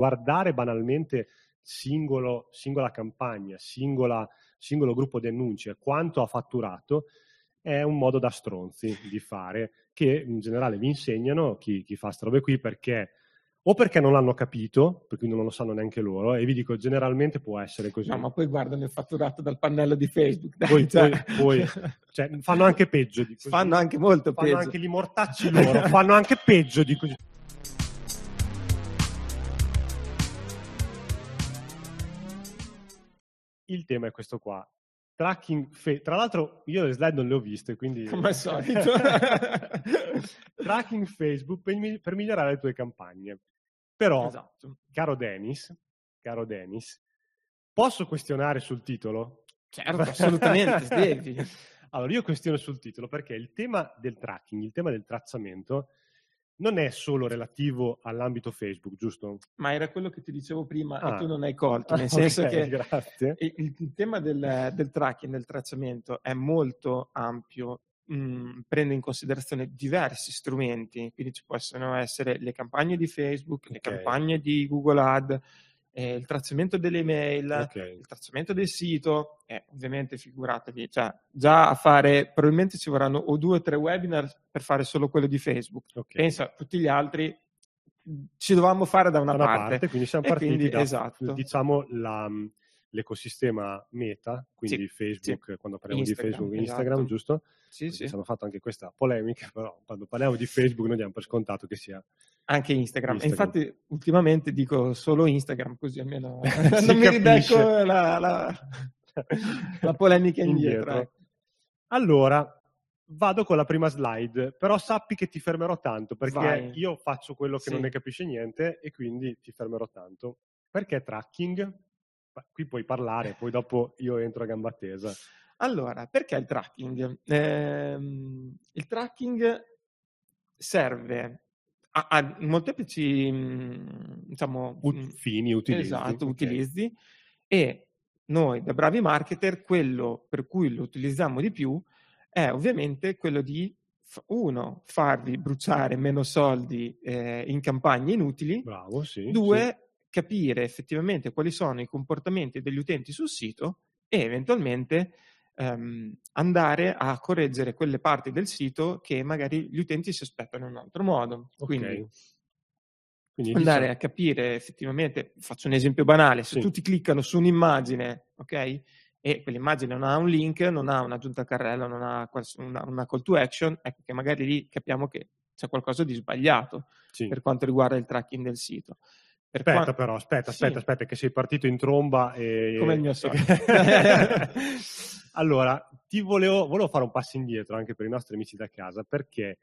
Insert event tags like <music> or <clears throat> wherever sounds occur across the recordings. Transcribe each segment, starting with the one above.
Guardare banalmente singolo, singola campagna, singola, singolo gruppo di annunci quanto ha fatturato è un modo da stronzi di fare che in generale vi insegnano chi, chi fa queste robe qui perché o perché non l'hanno capito, per cui non lo sanno neanche loro, e vi dico, generalmente può essere così. No, ma poi guardano il fatturato dal pannello di Facebook. Dai, poi, cioè. poi, poi cioè, fanno anche peggio di <laughs> così. Fanno anche molto fanno peggio. Fanno anche gli mortacci loro, fanno anche peggio di così. Il tema è questo qua. Tracking, fe- tra l'altro io le slide non le ho viste, quindi... Come al solito. <laughs> Tracking Facebook per, per migliorare le tue campagne. Però, esatto. caro Dennis, caro Dennis, posso questionare sul titolo? Certo, assolutamente, devi. <laughs> Allora, io questiono sul titolo perché il tema del tracking, il tema del tracciamento, non è solo relativo all'ambito Facebook, giusto? Ma era quello che ti dicevo prima ah. e tu non hai colto, nel <laughs> senso okay, che grazie. Il, il, tema del, del tracking, del tracciamento è molto ampio, mh, prende in considerazione diversi strumenti, quindi ci possono essere le campagne di Facebook, okay. le campagne di Google Ad, eh, il tracciamento delle email, okay. il tracciamento del sito, eh, ovviamente figuratevi, cioè, già a fare, probabilmente ci vorranno o due o tre webinar per fare solo quello di Facebook. Okay. Pensa, tutti gli altri ci dovevamo fare da una, da una parte. parte. Quindi siamo partiti quindi, da, esatto. diciamo, la, l'ecosistema meta, quindi sì, Facebook, sì. quando parliamo Instagram, di Facebook e Instagram, esatto. giusto? Sì, sì. Ci hanno fatto anche questa polemica, però quando parliamo di Facebook noi diamo per scontato che sia anche Instagram. Instagram. Infatti ultimamente dico solo Instagram, così almeno <laughs> <laughs> non mi ribecco la, la, <laughs> la polemica indietro. indietro. Allora, vado con la prima slide, però sappi che ti fermerò tanto, perché Vai. io faccio quello che Sì. non ne capisce niente e quindi ti fermerò tanto. Perché tracking? Qui puoi parlare, poi dopo io entro a gamba tesa. Allora, perché il tracking? Ehm, il tracking serve a, a molteplici, mh, diciamo, U- mh, fini, utilizzi. Esatto, ok. utilizzi. E noi, da bravi marketer, quello per cui lo utilizziamo di più è ovviamente quello di, uno, farvi bruciare meno soldi eh, in campagne inutili, Bravo, sì. due, capire effettivamente quali sono i comportamenti degli utenti sul sito e eventualmente ehm, andare a correggere quelle parti del sito che magari gli utenti si aspettano in un altro modo. Ok. Quindi Quindi andare diciamo- a capire effettivamente, faccio un esempio banale, se Sì. tutti cliccano su un'immagine, ok? E quell'immagine non ha un link, non ha un'aggiunta a carrello, non ha una, una call to action, ecco che magari lì capiamo che c'è qualcosa di sbagliato sì. per quanto riguarda il tracking del sito. Aspetta qua- però, aspetta, Sì. aspetta, aspetta, che sei partito in tromba e... Come il mio solito. <laughs> allora, ti volevo, volevo fare un passo indietro anche per i nostri amici da casa, perché,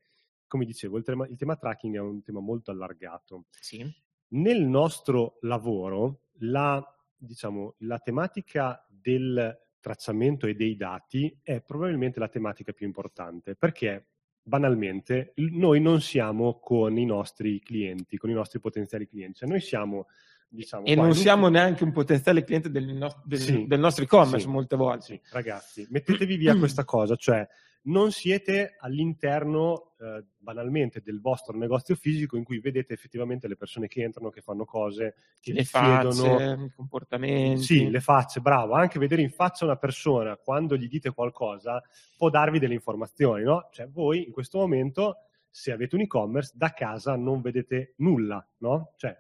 come dicevo, il tema, il tema tracking è un tema molto allargato. Sì. Nel nostro lavoro, la, diciamo, la tematica del tracciamento e dei dati è probabilmente la tematica più importante, perché banalmente noi non siamo con i nostri clienti, con i nostri potenziali clienti, cioè noi siamo, diciamo, E non siamo neanche un potenziale cliente del, no- del- Sì. del nostro e-commerce Sì. molte volte. Sì, ragazzi, mettetevi via <clears throat> questa cosa, cioè non siete all'interno eh, banalmente del vostro negozio fisico in cui vedete effettivamente le persone che entrano, che fanno cose, che Le vi chiedono. facce, i comportamenti. Sì, le facce, bravo. Anche vedere in faccia una persona quando gli dite qualcosa può darvi delle informazioni, no? Cioè voi in questo momento, se avete un e-commerce, da casa non vedete nulla, no? Cioè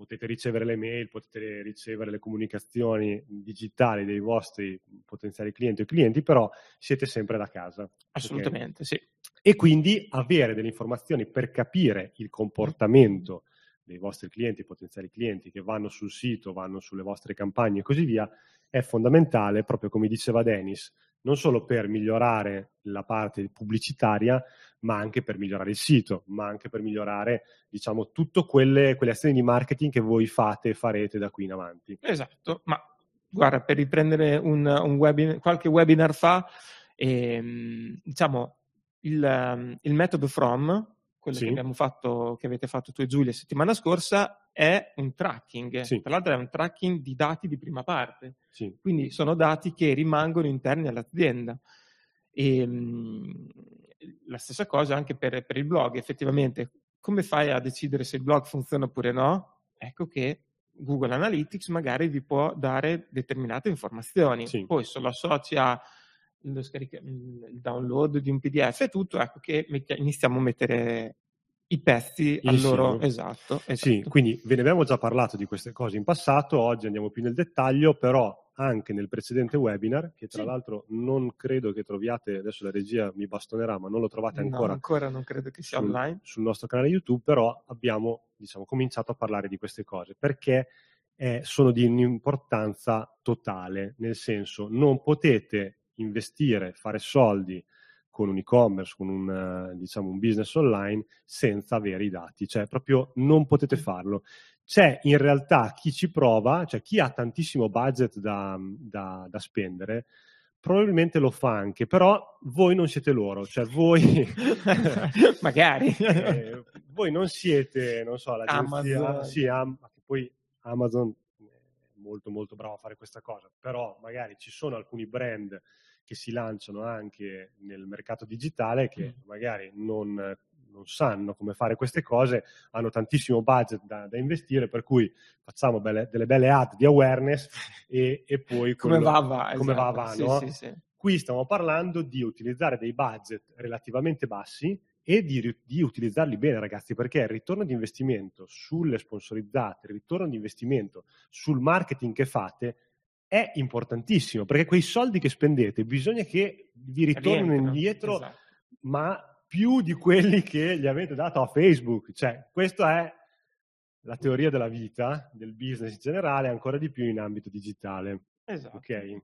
potete ricevere le mail, potete ricevere le comunicazioni digitali dei vostri potenziali clienti o clienti, però siete sempre da casa. Assolutamente, sì. E quindi avere delle informazioni per capire il comportamento dei vostri clienti, potenziali clienti che vanno sul sito, vanno sulle vostre campagne e così via, è fondamentale, proprio come diceva Dennis, non solo per migliorare la parte pubblicitaria, ma anche per migliorare il sito, ma anche per migliorare, diciamo, tutte quelle, quelle azioni di marketing che voi fate e farete da qui in avanti. Esatto, ma guarda, per riprendere un, un webinar, qualche webinar fa, ehm, diciamo, il, il metodo From, quello Sì. che abbiamo fatto, che avete fatto tu e Giulia settimana scorsa, è un tracking. Sì. Tra l'altro è un tracking di dati di prima parte. Sì, Quindi sono dati che rimangono interni all'azienda. E, mh, la stessa cosa anche per, per il blog, effettivamente. Come fai a decidere se il blog funziona oppure no? Ecco che Google Analytics magari vi può dare determinate informazioni. Sì. Poi se lo associa lo scarica- il download di un PDF e tutto, ecco che iniziamo a mettere i pezzi al loro esatto, esatto. Sì, quindi ve ne abbiamo già parlato di queste cose in passato, oggi andiamo più nel dettaglio, però anche nel precedente webinar, che tra Sì. l'altro non credo che troviate, adesso la regia mi bastonerà, ma non lo trovate No, ancora ancora non credo che sia sul, online. sul nostro canale YouTube, però abbiamo diciamo, cominciato a parlare di queste cose perché eh, sono di un'importanza totale, nel senso non potete investire, fare soldi con un e-commerce, con un, eh, diciamo, un business online senza avere i dati, cioè proprio non potete farlo. C'è in realtà chi ci prova, cioè chi ha tantissimo budget da, da- da spendere, probabilmente lo fa anche, però voi non siete loro, cioè voi, <laughs> Magari. eh, voi non siete, non so, l'agenzia, Amazon. sì, Am- poi Amazon è molto molto bravo a fare questa cosa, però magari ci sono alcuni brand che si lanciano anche nel mercato digitale che magari non, non sanno come fare queste cose, hanno tantissimo budget da, da investire, per cui facciamo belle- delle belle ad di awareness <laughs> e, e poi come quello- va va. come va, esatto. va, Sì, no? sì, sì. Qui stiamo parlando di utilizzare dei budget relativamente bassi e di, di utilizzarli bene, ragazzi, perché il ritorno di investimento sulle sponsorizzate, il ritorno di investimento sul marketing che fate è importantissimo, perché quei soldi che spendete bisogna che vi ritornino indietro, esatto. ma più di quelli che gli avete dato a Facebook. Cioè, questa è la teoria della vita, del business in generale, ancora di più in ambito digitale. Esatto. Ok.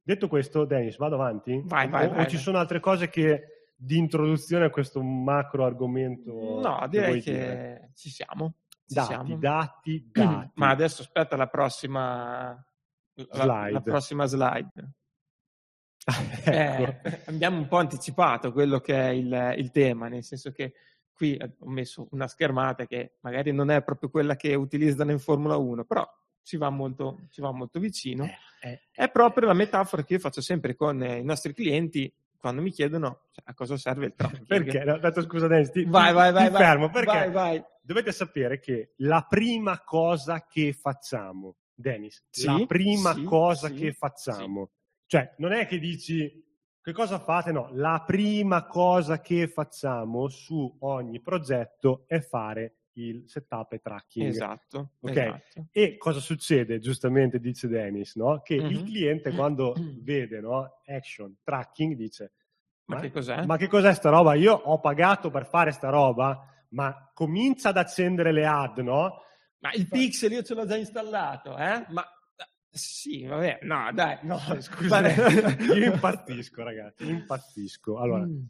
Detto questo, Dennis, vado avanti? Vai, vai, o, o vai, ci vai. sono altre cose che di introduzione a questo macro argomento? No, direi che dire? ci siamo. Ci Dati, siamo. dati, <clears throat> dati. Ma adesso aspetta la prossima la, la prossima slide. <laughs> ecco. Eh, abbiamo un po' anticipato quello che è il, il tema, nel senso che qui ho messo una schermata che magari non è proprio quella che utilizzano in Formula 1, però ci va molto, ci va molto vicino. Eh, eh, È proprio la metafora che io faccio sempre con eh, i nostri clienti quando mi chiedono cioè, a cosa serve il tracking. <laughs> perché? No, aspetta, scusa Dennis, ti, Vai, vai, vai, ti vai. fermo, perché Vai, vai. dovete sapere che la prima cosa che facciamo, Dennis, Sì, la prima sì, cosa sì, che facciamo, cioè non è che dici che cosa fate, no, la prima cosa che facciamo su ogni progetto è fare il setup e tracking. Esatto. Ok. esatto. E cosa succede? Giustamente dice Dennis, no? Che il Mhm. cliente quando <clears throat> vede no, action, tracking, dice Ma che cos'è? ma che cos'è sta roba? Io ho pagato per fare sta roba, ma comincia ad accendere le ad, no? Ma il pixel io ce l'ho già installato, eh? Ma sì, vabbè, no, dai, no, <laughs> Scusa, Vabbè. <laughs> io impazzisco, ragazzi, impazzisco. Allora, Mm.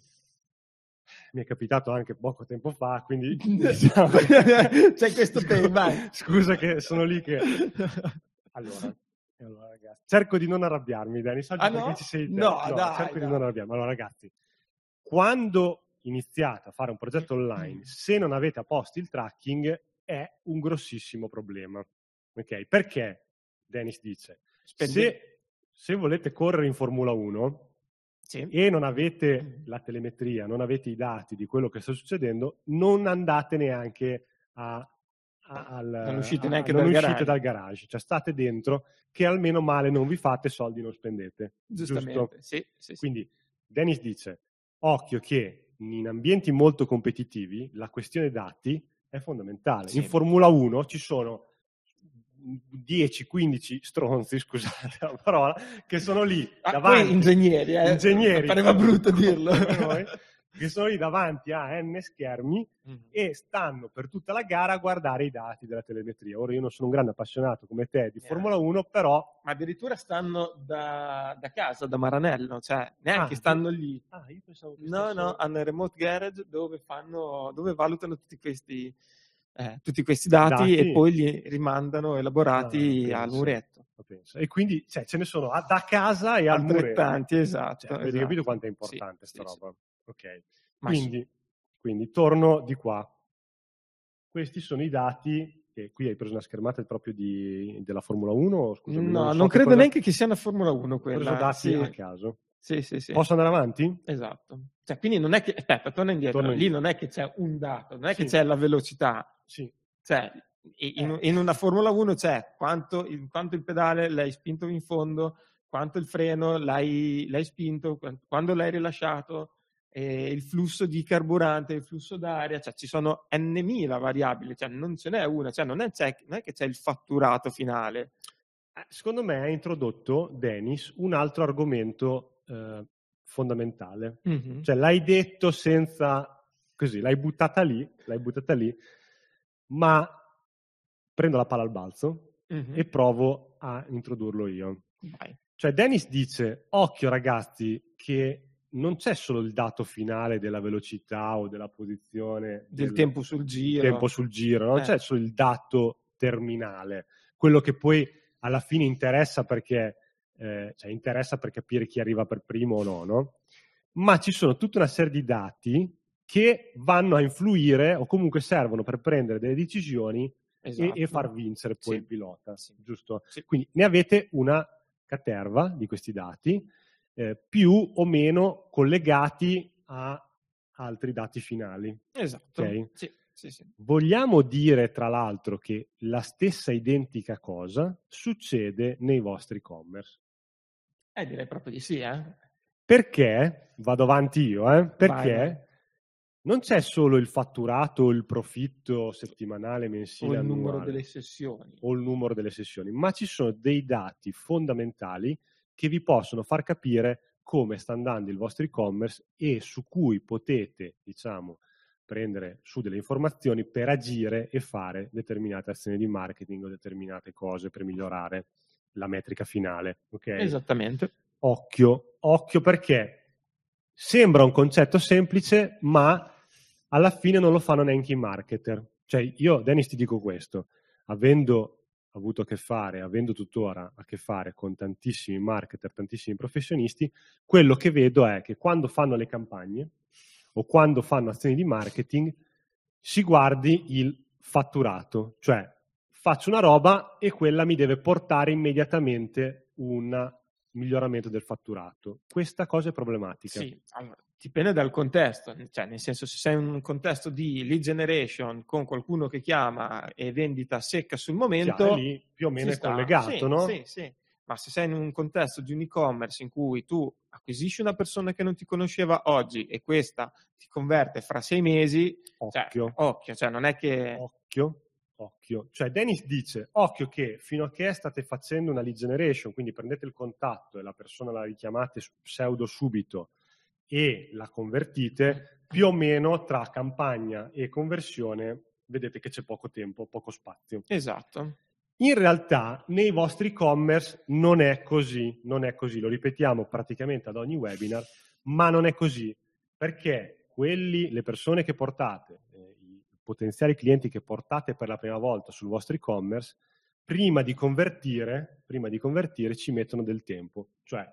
mi è capitato anche poco tempo fa, quindi <laughs> diciamo- C'è questo tema, vai. Scusa che sono lì che... Allora, allora, ragazzi, cerco di non arrabbiarmi, Dennis, oggi Ah, no? ci sei te. No, dai, cerco di dai. non arrabbiarmi. Allora, ragazzi, quando iniziate a fare un progetto online, se non avete a posto il tracking, è un grossissimo problema. Ok? Perché, Dennis dice, se, se volete correre in Formula 1 Sì. e non avete la telemetria, non avete i dati di quello che sta succedendo, non andate neanche a, al, Non uscite a- neanche non dal uscite garage. dal garage, cioè state dentro che almeno male non vi fate, soldi non spendete. Giustamente, sì, sì. Quindi Dennis dice, occhio che in ambienti molto competitivi la questione dati è fondamentale. Sì. In Formula 1 ci sono 10-15 stronzi, scusate la parola, che sono lì Ah, davanti ingegneri, eh. ingegneri Pareva brutto <laughs> dirlo. Che sono lì davanti a N schermi Mm. e stanno per tutta la gara a guardare i dati della telemetria. Ora io non sono un grande appassionato come te di Eh. Formula 1, però Ma addirittura stanno da, da casa, da Maranello, cioè neanche Ah, stanno lì. ah, io pensavo che No, no, hanno il remote garage dove, fanno, dove valutano tutti questi, eh, tutti questi dati, Dati. e poi li rimandano elaborati Ah, al muretto. E quindi cioè, ce ne sono da casa e al muretto. Altrettanti, esatto. Cioè, avete esatto. capito quanto è importante Sì, sta sì, sì. roba? Ok. Ma sì. Quindi, quindi torno di qua. Questi sono i dati che qui hai preso una schermata proprio di, della Formula 1? Scusami, No, so non che credo cosa- neanche che sia una Formula 1 Ho preso quella. dati Sì, a caso. sì, sì, sì. Posso andare avanti? Esatto. Cioè, quindi non è che, aspetta, torna indietro, Torno lì indietro. non è che c'è un dato, non è che Sì. c'è la velocità, Sì. cioè in, in, una Formula 1 c'è quanto, quanto, il pedale l'hai spinto in fondo, quanto il freno l'hai, l'hai spinto, quando l'hai rilasciato, eh, il flusso di carburante, il flusso d'aria, cioè ci sono n mila variabili, cioè non ce n'è una, cioè non, è, non è che c'è il fatturato finale. Eh, secondo me ha introdotto Dennis un altro argomento eh, fondamentale, mm-hmm. cioè l'hai detto senza così, l'hai buttata lì, l'hai buttata lì, ma prendo la palla al balzo mm-hmm. e provo a introdurlo io. Vai. Cioè Dennis dice, occhio ragazzi, che non c'è solo il dato finale della velocità o della posizione del, del tempo sul giro, tempo sul giro non eh. c'è solo il dato terminale, quello che poi alla fine interessa perché, eh, cioè interessa per capire chi arriva per primo o no, no? Ma ci sono tutta una serie di dati che vanno a influire o comunque servono per prendere delle decisioni esatto. e, e, far vincere poi sì. il pilota, sì. giusto? Sì. Quindi ne avete una caterva di questi dati eh, più o meno collegati a altri dati finali. Esatto. Okay? Sì, sì, sì. Vogliamo dire, tra l'altro, che la stessa identica cosa succede nei vostri e-commerce? Eh, direi proprio di sì, eh. Perché, vado avanti io, eh, perché vai, vai. non c'è solo il fatturato, il profitto settimanale, mensile, o il annuale, numero delle sessioni. O il numero delle sessioni, ma ci sono dei dati fondamentali che vi possono far capire come sta andando il vostro e-commerce e su cui potete, diciamo, prendere su delle informazioni per agire e fare determinate azioni di marketing o determinate cose per migliorare la metrica finale. Okay? Esattamente. Occhio, occhio perché sembra un concetto semplice, ma alla fine non lo fanno neanche i marketer. Cioè, io, Dennis, ti dico questo, avendo avuto a che fare, avendo tuttora a che fare con tantissimi marketer, tantissimi professionisti, quello che vedo è che quando fanno le campagne o quando fanno azioni di marketing si guardi il fatturato, cioè faccio una roba e quella mi deve portare immediatamente un miglioramento del fatturato. Questa cosa è problematica. Sì, allora, dipende dal contesto, cioè nel senso se sei in un contesto di lead generation con qualcuno che chiama e vendita secca sul momento, lì più o meno è sta. collegato, sì, no? Sì, sì. Ma se sei in un contesto di un e-commerce in cui tu acquisisci una persona che non ti conosceva oggi e questa ti converte fra sei mesi, cioè, occhio, cioè, occhio, cioè non è che... Occhio, occhio. Cioè Dennis dice, occhio che fino a che state facendo una lead generation, quindi prendete il contatto e la persona la richiamate pseudo subito, e la convertite, più o meno tra campagna e conversione vedete che c'è poco tempo, poco spazio. Esatto. In realtà nei vostri e-commerce non è così, non è così, lo ripetiamo praticamente ad ogni webinar, ma non è così, perché quelli, le persone che portate, eh, potenziali clienti che portate per la prima volta sul vostro e-commerce, prima di convertire, prima di convertire ci mettono del tempo, cioè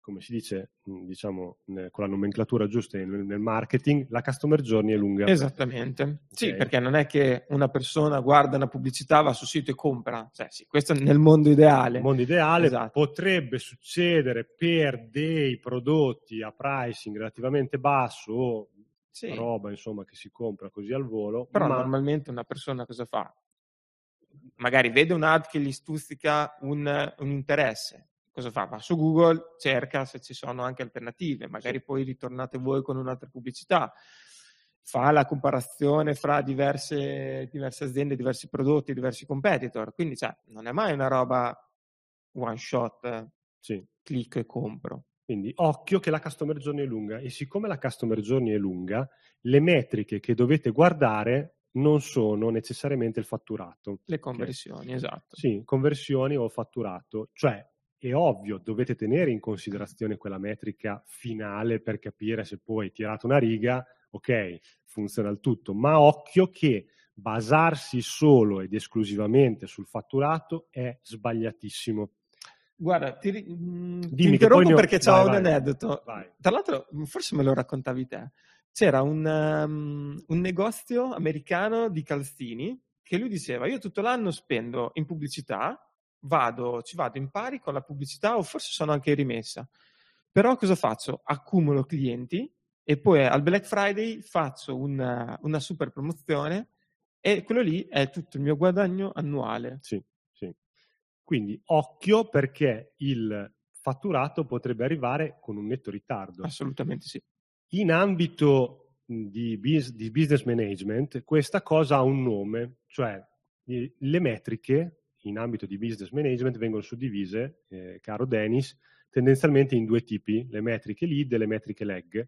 come si dice, diciamo, con la nomenclatura giusta nel marketing, la customer journey è lunga. Esattamente. Okay. Sì, perché non è che una persona guarda una pubblicità, va sul sito e compra. Cioè, sì, questo nel mondo ideale. Nel mondo ideale esatto. potrebbe succedere per dei prodotti a pricing relativamente basso o sì. roba, insomma, che si compra così al volo. Però ma... normalmente una persona cosa fa? Magari vede un'ad che gli stuzzica un, un interesse, cosa fa? Va su Google, cerca se ci sono anche alternative, magari poi ritornate voi con un'altra pubblicità, fa la comparazione fra diverse, diverse aziende, diversi prodotti, diversi competitor, quindi cioè, non è mai una roba one shot, sì. clicco e compro. Quindi occhio che la customer journey è lunga e siccome la customer journey è lunga, le metriche che dovete guardare non sono necessariamente il fatturato. Le conversioni, okay? esatto. Sì, conversioni o fatturato, cioè è ovvio, dovete tenere in considerazione quella metrica finale per capire se poi tirate una riga, ok, funziona il tutto, ma occhio che basarsi solo ed esclusivamente sul fatturato è sbagliatissimo. Guarda, ti, mh, mm, Dimmi ti interrompo perché ho un vai, aneddoto. Vai. Tra l'altro, forse me lo raccontavi te. C'era un, um, un negozio americano di calzini che lui diceva: Io tutto l'anno spendo in pubblicità vado, ci vado in pari con la pubblicità o forse sono anche rimessa. Però cosa faccio? Accumulo clienti e poi al Black Friday faccio una, una super promozione E quello lì è tutto il mio guadagno annuale. Sì. Quindi occhio perché il fatturato potrebbe arrivare con un netto ritardo. Assolutamente sì. In ambito di, bis- di business management questa cosa ha un nome, cioè le metriche in ambito di business management vengono suddivise, eh, caro Dennis, tendenzialmente in due tipi, le metriche lead e le metriche leg.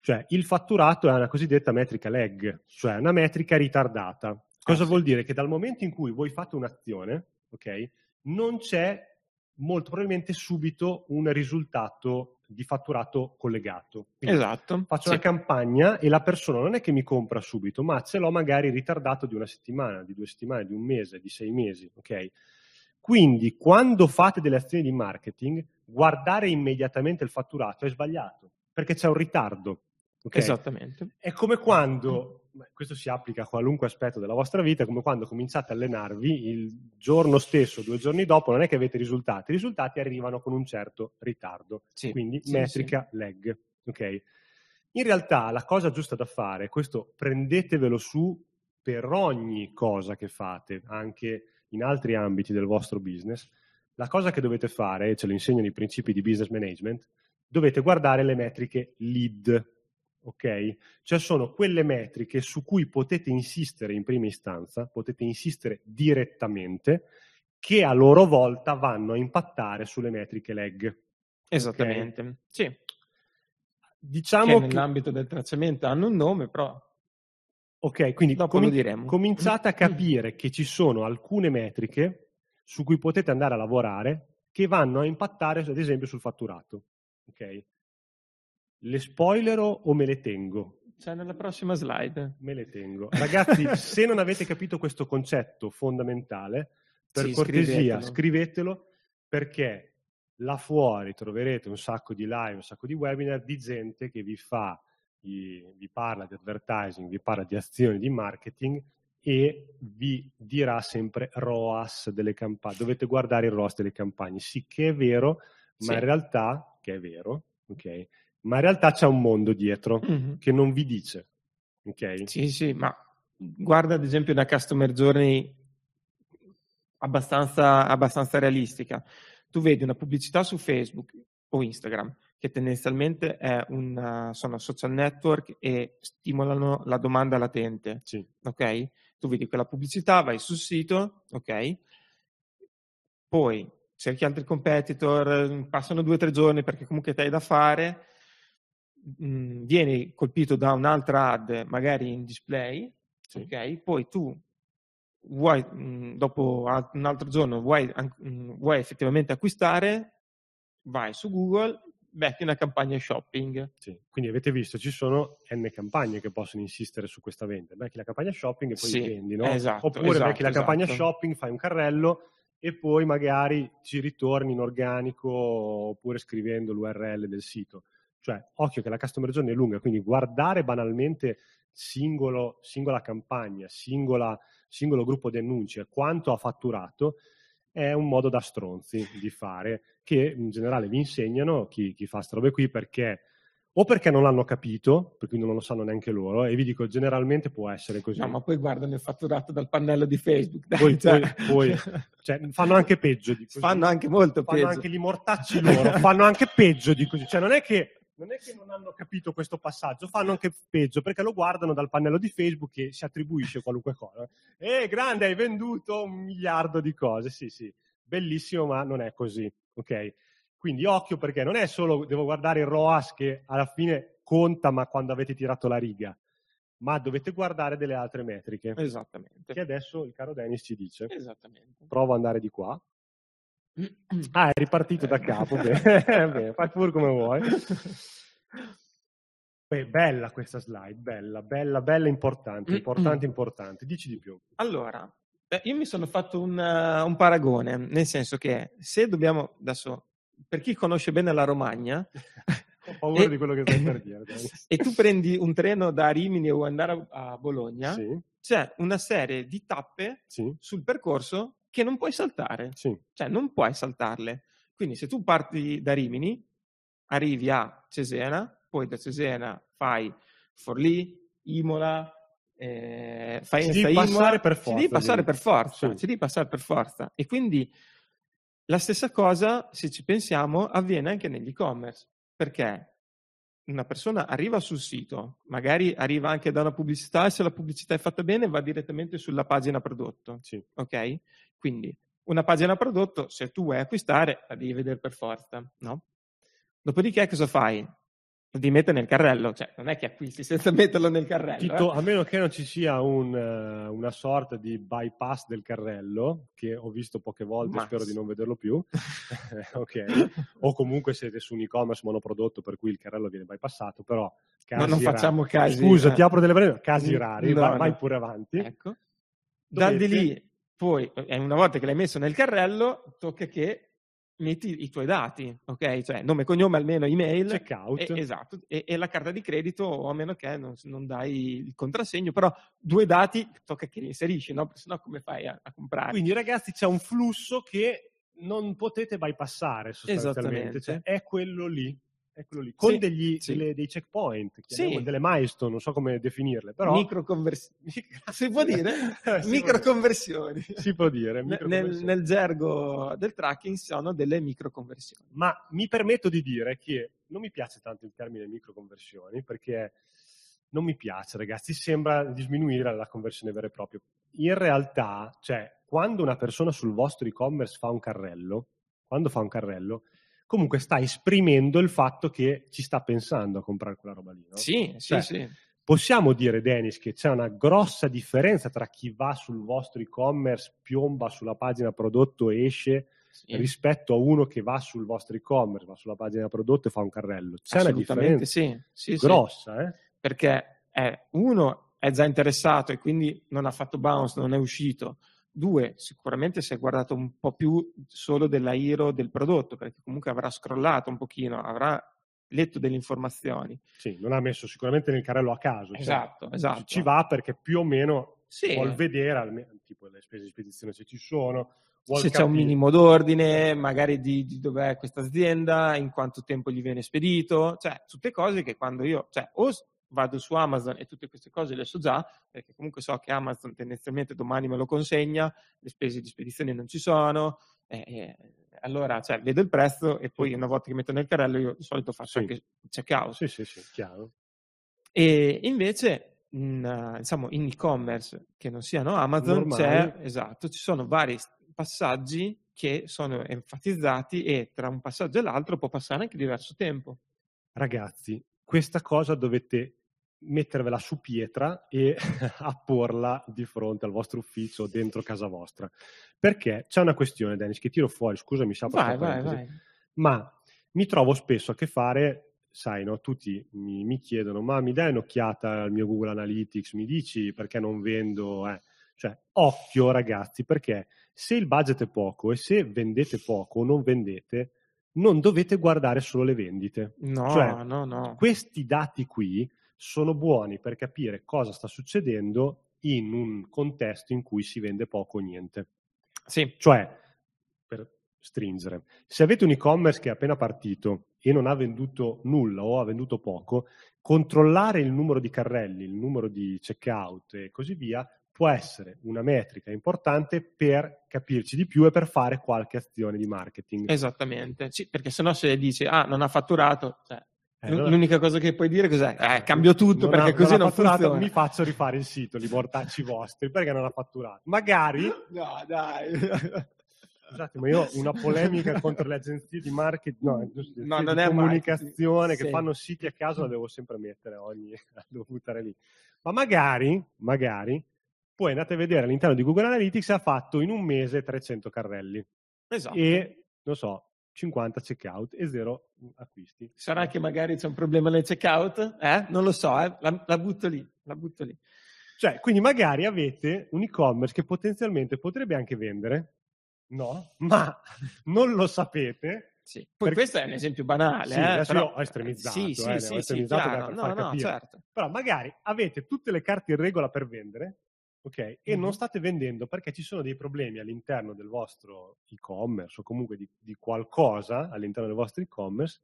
Cioè il fatturato è una cosiddetta metrica leg, cioè una metrica ritardata. Cosa ah, vuol sì. dire? Che dal momento in cui voi fate un'azione, ok, non c'è molto probabilmente subito un risultato di fatturato collegato. Quindi esatto. Faccio sì. una campagna e la persona non è che mi compra subito, ma ce l'ho magari ritardato di una settimana, di due settimane, di un mese, di sei mesi, ok? Quindi quando fate delle azioni di marketing, guardare immediatamente il fatturato è sbagliato, perché c'è un ritardo. Okay? Esattamente. È come quando, questo si applica a qualunque aspetto della vostra vita, come quando cominciate a allenarvi il giorno stesso, due giorni dopo, non è che avete risultati, i risultati arrivano con un certo ritardo, sì, quindi sì, metrica sì. lag. Okay? In realtà la cosa giusta da fare, questo prendetevelo su per ogni cosa che fate, anche in altri ambiti del vostro business, la cosa che dovete fare, e ce lo insegnano i principi di business management, dovete guardare le metriche lead, ok? Cioè sono quelle metriche su cui potete insistere in prima istanza, potete insistere direttamente, che a loro volta vanno a impattare sulle metriche leg. Esattamente, okay? sì. Diciamo che nell'ambito del tracciamento hanno un nome, però Ok, quindi com- cominciate a capire che ci sono alcune metriche su cui potete andare a lavorare che vanno a impattare, ad esempio, sul fatturato. Ok? Le spoilero o me le tengo? Cioè, nella prossima slide. Me le tengo. Ragazzi, <laughs> se non avete capito questo concetto fondamentale, per sì, cortesia, scrivetelo. scrivetelo perché là fuori troverete un sacco di live, un sacco di webinar di gente che vi fa vi parla di advertising, vi parla di azioni di marketing e vi dirà sempre ROAS delle campagne. Dovete guardare il ROAS delle campagne. Sì, che è vero, ma sì. in realtà, che è vero, ok? Ma in realtà c'è un mondo dietro mm-hmm. che non vi dice, ok? Sì, sì, ma guarda ad esempio una customer journey abbastanza, abbastanza realistica. Tu vedi una pubblicità su Facebook o Instagram che tendenzialmente un, sono social network e stimolano la domanda latente. Sì. Ok? Tu vedi quella pubblicità, vai sul sito, ok? Poi cerchi altri competitor, passano due o tre giorni perché comunque hai da fare, mh, mm, vieni colpito da un'altra ad, magari in display, sì. ok? Poi tu vuoi, mh, mm, dopo un altro giorno, vuoi, mh, mm, vuoi effettivamente acquistare, vai su Google, becchi una campagna shopping. Sì, quindi avete visto, ci sono N campagne che possono insistere su questa vendita. Becchi la campagna shopping e poi sì, vendi, no? Esatto, Oppure esatto, becchi la esatto. campagna shopping, fai un carrello e poi magari ci ritorni in organico oppure scrivendo l'URL del sito. Cioè, occhio che la customer journey è lunga, quindi guardare banalmente singolo, singola campagna, singola, singolo gruppo di annunci e quanto ha fatturato è un modo da stronzi di fare che in generale vi insegnano chi, chi fa queste robe qui perché o perché non l'hanno capito, per cui non lo sanno neanche loro, e vi dico, generalmente può essere così. No, ma poi guardano il fatturato dal pannello di Facebook. Dai, poi, cioè... poi, poi cioè, fanno anche peggio di <laughs> così. Fanno anche molto fanno peggio. Fanno anche gli mortacci loro, fanno anche peggio di così. Cioè, non è che non è che non hanno capito questo passaggio, fanno anche peggio perché lo guardano dal pannello di Facebook che si attribuisce qualunque cosa. Eh, grande, hai venduto un miliardo di cose. Sì, sì, bellissimo, ma non è così, ok? Quindi occhio perché non è solo devo guardare il ROAS che alla fine conta ma quando avete tirato la riga, ma dovete guardare delle altre metriche. Esattamente. Che adesso il caro Dennis ci dice. Esattamente. Provo ad andare di qua. <clears throat> Ah, è ripartito da capo. Bene, <laughs> bene fai pure come vuoi. Beh, bella questa slide, bella, bella, bella, importante, importante, importante. Dici di più. Allora, Beh, io mi sono fatto un, uh, un, paragone, nel senso che se dobbiamo, adesso, per chi conosce bene la Romagna... <laughs> Ho paura e, di quello che stai per <coughs> dire. e tu prendi un treno da Rimini o andare a, a Bologna, sì. c'è una serie di tappe sì. sul percorso che non puoi saltare. Sì. Cioè, non puoi saltarle. Quindi se tu parti da Rimini, arrivi a Cesena, poi da Cesena fai Forlì, Imola, eh, fai, ci devi passare per forza. Ci devi passare per forza, Sì. ci devi passare per forza. E quindi la stessa cosa, se ci pensiamo, avviene anche negli e-commerce. Perché una persona arriva sul sito, magari arriva anche da una pubblicità e se la pubblicità è fatta bene va direttamente sulla pagina prodotto. Sì. Ok? Quindi una pagina prodotto, se tu vuoi acquistare, la devi vedere per forza, no? Dopodiché cosa fai? Devi mettere nel carrello, cioè non è che acquisti senza <laughs> metterlo nel carrello. Tito, eh. a meno che non ci sia un, eh, una sorta di bypass del carrello, che ho visto poche volte, Ma- spero di non vederlo più. <laughs> <laughs> O comunque siete su un e-commerce monoprodotto per cui il carrello viene bypassato, però No, casi non rari. facciamo casi. Scusa, eh. ti apro delle breve, casi Mm, rari, no, vai, no. vai pure avanti. Ecco. Da di lì, poi, eh, una volta che l'hai messo nel carrello, tocca che metti i tuoi dati, ok? Cioè nome, cognome, almeno email. Checkout. E, esatto, e, e la carta di credito, o a meno che non, non dai il contrassegno, però due dati tocca che li inserisci, no? Perché sennò come fai a, a comprare? Quindi ragazzi c'è un flusso che non potete bypassare sostanzialmente, Esattamente. cioè, è quello lì. Quello lì. Con Sì, degli, sì. delle- dei checkpoint, Sì. delle milestone, non so come definirle, però Microconversioni. <laughs> <laughs> Si può dire? Microconversioni. si può dire. Nel, nel gergo del tracking sono delle microconversioni. Ma mi permetto di dire che non mi piace tanto il termine microconversioni perché non mi piace, ragazzi, sembra di sminuire la conversione vera e propria. In realtà, cioè, quando una persona sul vostro e-commerce fa un carrello, quando fa un carrello, comunque sta esprimendo il fatto che ci sta pensando a comprare quella roba lì. no? Sì, sì, Cioè, sì. Possiamo dire, Dennis, che c'è una grossa differenza tra chi va sul vostro e-commerce, piomba sulla pagina prodotto e esce, Sì. rispetto a uno che va sul vostro e-commerce, va sulla pagina prodotto e fa un carrello. C'è una differenza sì. Sì, sì. grossa, eh? Perché è, uno è già interessato e quindi non ha fatto bounce, non è uscito. Due, sicuramente si è guardato un po' più solo della hero del prodotto, perché comunque avrà scrollato un pochino, avrà letto delle informazioni. Sì, non ha messo sicuramente nel carrello a caso. cioè, Esatto, esatto. Ci va perché più o meno Sì. vuol vedere, almeno, tipo le spese di spedizione se ci sono, se c'è un capire- minimo d'ordine, magari di, di dov'è questa azienda, in quanto tempo gli viene spedito, cioè tutte cose che quando io, cioè o vado su Amazon e tutte queste cose le so già, perché comunque so che Amazon tendenzialmente domani me lo consegna, le spese di spedizione non ci sono, eh, eh, allora cioè, vedo il prezzo e poi una volta che metto nel carrello io di solito faccio Sì. anche checkout. Sì, sì, sì, chiaro. E invece in, diciamo, in e-commerce che non siano Amazon esatto, ci sono vari passaggi che sono enfatizzati e tra un passaggio e l'altro può passare anche diverso tempo. Ragazzi, questa cosa dovete mettervela su pietra e <laughs> apporla di fronte al vostro ufficio dentro casa vostra. Perché c'è una questione, Dennis, che tiro fuori, scusami, se Vai, vai, vai. ma mi trovo spesso a che fare, sai, no? tutti mi, mi chiedono, ma mi dai un'occhiata al mio Google Analytics, mi dici perché non vendo? eh?" Cioè, occhio ragazzi, perché se il budget è poco e se vendete poco o non vendete, non dovete guardare solo le vendite. No, Cioè, no, no. Questi dati qui sono buoni per capire cosa sta succedendo in un contesto in cui si vende poco o niente. Sì, Cioè, per stringere, se avete un e-commerce che è appena partito e non ha venduto nulla o ha venduto poco, controllare il numero di carrelli, il numero di checkout e così via può essere una metrica importante per capirci di più e per fare qualche azione di marketing. esattamente. Sì, perché sennò se dici, ah, non ha fatturato, cioè, allora- l'unica cosa che puoi dire cos'è? Eh, cambio tutto Non ha- perché così non, fatturato, funziona. Mi faccio rifare il sito, li mortacci <laughs> vostri, perché non ha fatturato. Magari <laughs> No, dai. <laughs> Scusate, ma io ho una polemica contro le agenzie di marketing, no, No, di non è comunicazione marketing. che Sì. fanno siti a caso, la devo sempre mettere ogni, la devo buttare lì. Ma magari, magari, poi andate a vedere all'interno di Google Analytics ha fatto in un mese 300 carrelli Esatto. e, non so, 50 checkout e zero acquisti. Sarà che magari c'è un problema nel checkout? Eh? Non lo so, eh? la, la butto lì, la butto lì. Cioè, quindi magari avete un e-commerce che potenzialmente potrebbe anche vendere, no? Ma <laughs> non lo sapete Sì. Poi Perché- questo è un esempio banale. Sì, eh, adesso però- io ho estremizzato, Sì, eh, sì, ne ho sì, sì, estremizzato chiaro. per No, no, certo. Però magari avete tutte le carte in regola per vendere, ok? E Mhm. non state vendendo perché ci sono dei problemi all'interno del vostro e-commerce o comunque di, di qualcosa all'interno del vostro e-commerce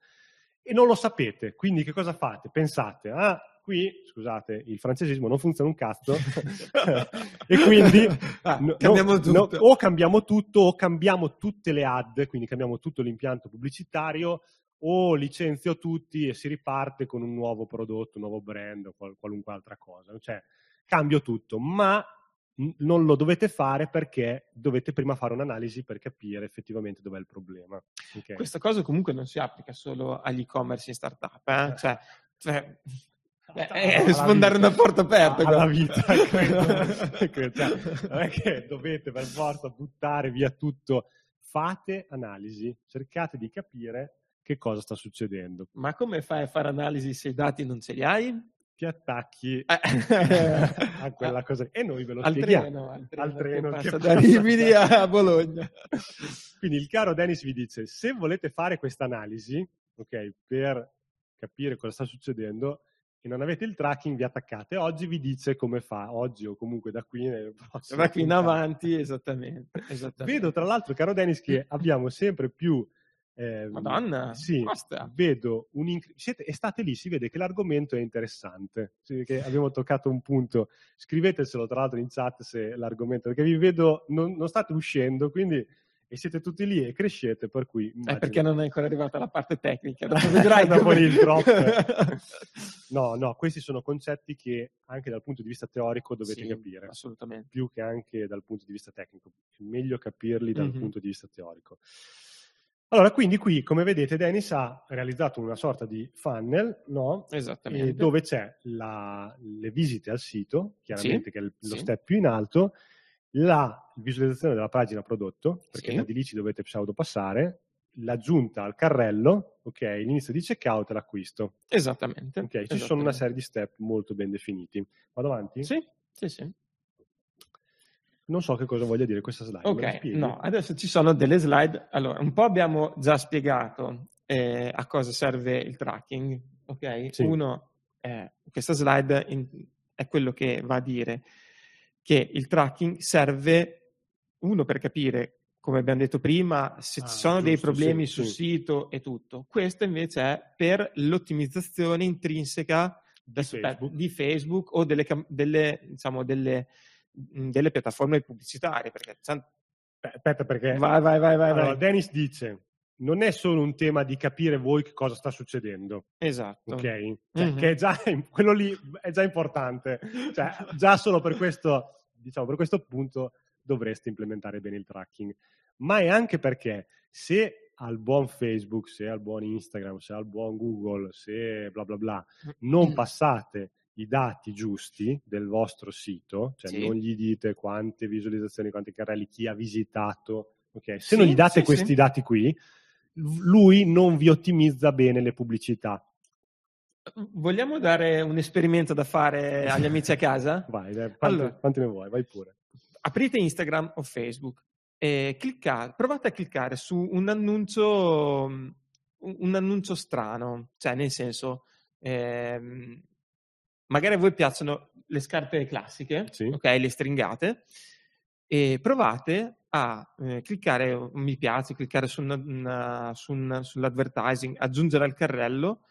e non lo sapete. Quindi che cosa fate? Pensate, ah, qui, scusate, il francesismo non funziona un cazzo <laughs> e quindi Ah, no- cambiamo no, o cambiamo tutto o cambiamo tutte le ad, quindi cambiamo tutto l'impianto pubblicitario o licenzio tutti e si riparte con un nuovo prodotto, un nuovo brand o qual- qualunque altra cosa. Cioè, cambio tutto, ma non lo dovete fare perché dovete prima fare un'analisi per capire effettivamente dov'è il problema. ok? Questa cosa comunque non si applica solo agli e-commerce in startup, eh? cioè, cioè, <laughs> eh, è Alla sfondare vita. una porta aperta. alla qua. vita credo, credo. <laughs> Cioè, non è che dovete per forza buttare via tutto fate analisi cercate di capire che cosa sta succedendo Ma come fai a fare analisi se i dati non ce li hai? Ti attacchi Eh. a quella cosa e noi ve lo al spieghiamo treno, al treno, Al treno che che passa da passa. Rimini a Bologna. quindi il caro Dennis vi dice se volete fare questa analisi ok per capire cosa sta succedendo e non avete il tracking vi attaccate oggi vi dice come fa oggi o comunque da qui nel prossimo Da qui in avanti, esattamente. esattamente. Vedo tra l'altro, caro Dennis, che abbiamo sempre più. Ehm, Madonna, sì, basta. vedo un inc- siete, e state lì, si vede che l'argomento è interessante. Sì, che abbiamo toccato un punto. Scrivetecelo tra l'altro in chat se l'argomento, perché vi vedo, non, non state uscendo, quindi e siete tutti lì e crescete, per cui È immagino- perché non è ancora arrivata la parte tecnica. Dopo <laughs> vedrai Dopo il drop. <laughs> No, no, questi sono concetti che anche dal punto di vista teorico dovete Sì, capire Assolutamente. più che anche dal punto di vista tecnico. È meglio capirli dal Mhm. punto di vista teorico. Allora, quindi qui, come vedete, Dennis ha realizzato una sorta di funnel, no? Esattamente. E dove c'è la- le visite al sito, chiaramente Sì, che è lo sì. step più in alto, la visualizzazione della pagina prodotto, perché Sì. da di lì ci dovete pseudo passare, l'aggiunta al carrello, ok, l'inizio di checkout e l'acquisto. Esattamente. Ok, ci sono una serie di step molto ben definiti. Vado avanti? Sì, sì, sì. Non so che cosa voglia dire questa slide. Ok, no, adesso ci sono delle slide. Allora, un po' abbiamo già spiegato eh, a cosa serve il tracking, ok? Sì. Uno, è- questa slide in- è quello che va a dire che il tracking serve, uno, per capire, come abbiamo detto prima, se Ah, ci sono dei giusto, problemi sì, sul sì. sito e tutto. Questo invece è per l'ottimizzazione intrinseca Di Facebook. di Facebook o delle, delle, diciamo, delle, delle piattaforme pubblicitarie, perché Aspetta, perché Vai, vai, vai, vai. allora, vai. Dennis dice: Non è solo un tema di capire voi che cosa sta succedendo, Esatto. ok? Cioè, Mhm. Che è già, quello lì è già importante. Cioè, già solo per questo, diciamo, per questo punto dovreste implementare bene il tracking. Ma è anche perché se al buon Facebook, se al buon Instagram, se al buon Google, se bla bla bla, non passate i dati giusti del vostro sito, cioè Sì. non gli dite quante visualizzazioni, quanti carrelli, chi ha visitato, ok? Se Sì, non gli date sì, questi dati qui, lui non vi ottimizza bene le pubblicità. Vogliamo dare un esperimento da fare agli amici a casa? <laughs> Vai, dai, quanti, Allora. quanti ne vuoi? Vai pure. Aprite Instagram o Facebook e cliccate, provate a cliccare su un annuncio, un un annuncio strano, cioè nel senso, ehm, magari a voi piacciono le scarpe classiche, Sì. ok, le stringate, e provate a eh, cliccare un mi piace, cliccare su una- una- su un- sull'advertising, aggiungere al carrello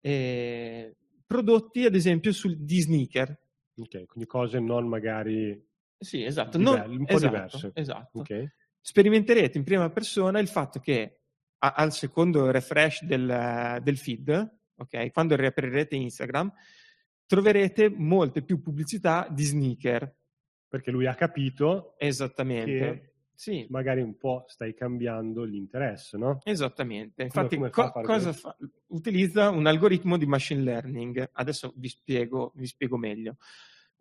eh, prodotti ad esempio sul, di sneaker. Ok, quindi cose non magari... Sì, esatto. Non- un po' esatto, diverse. Esatto. Ok, Sperimenterete in prima persona il fatto che a- al secondo refresh del, del feed, ok, quando riaprirete Instagram, troverete molte più pubblicità di sneaker. perché lui ha capito Esattamente. che Sì, magari un po' stai cambiando l'interesse, no? Esattamente, Come- infatti come a co- cosa fa? Utilizza un algoritmo di machine learning, adesso vi spiego, vi spiego meglio.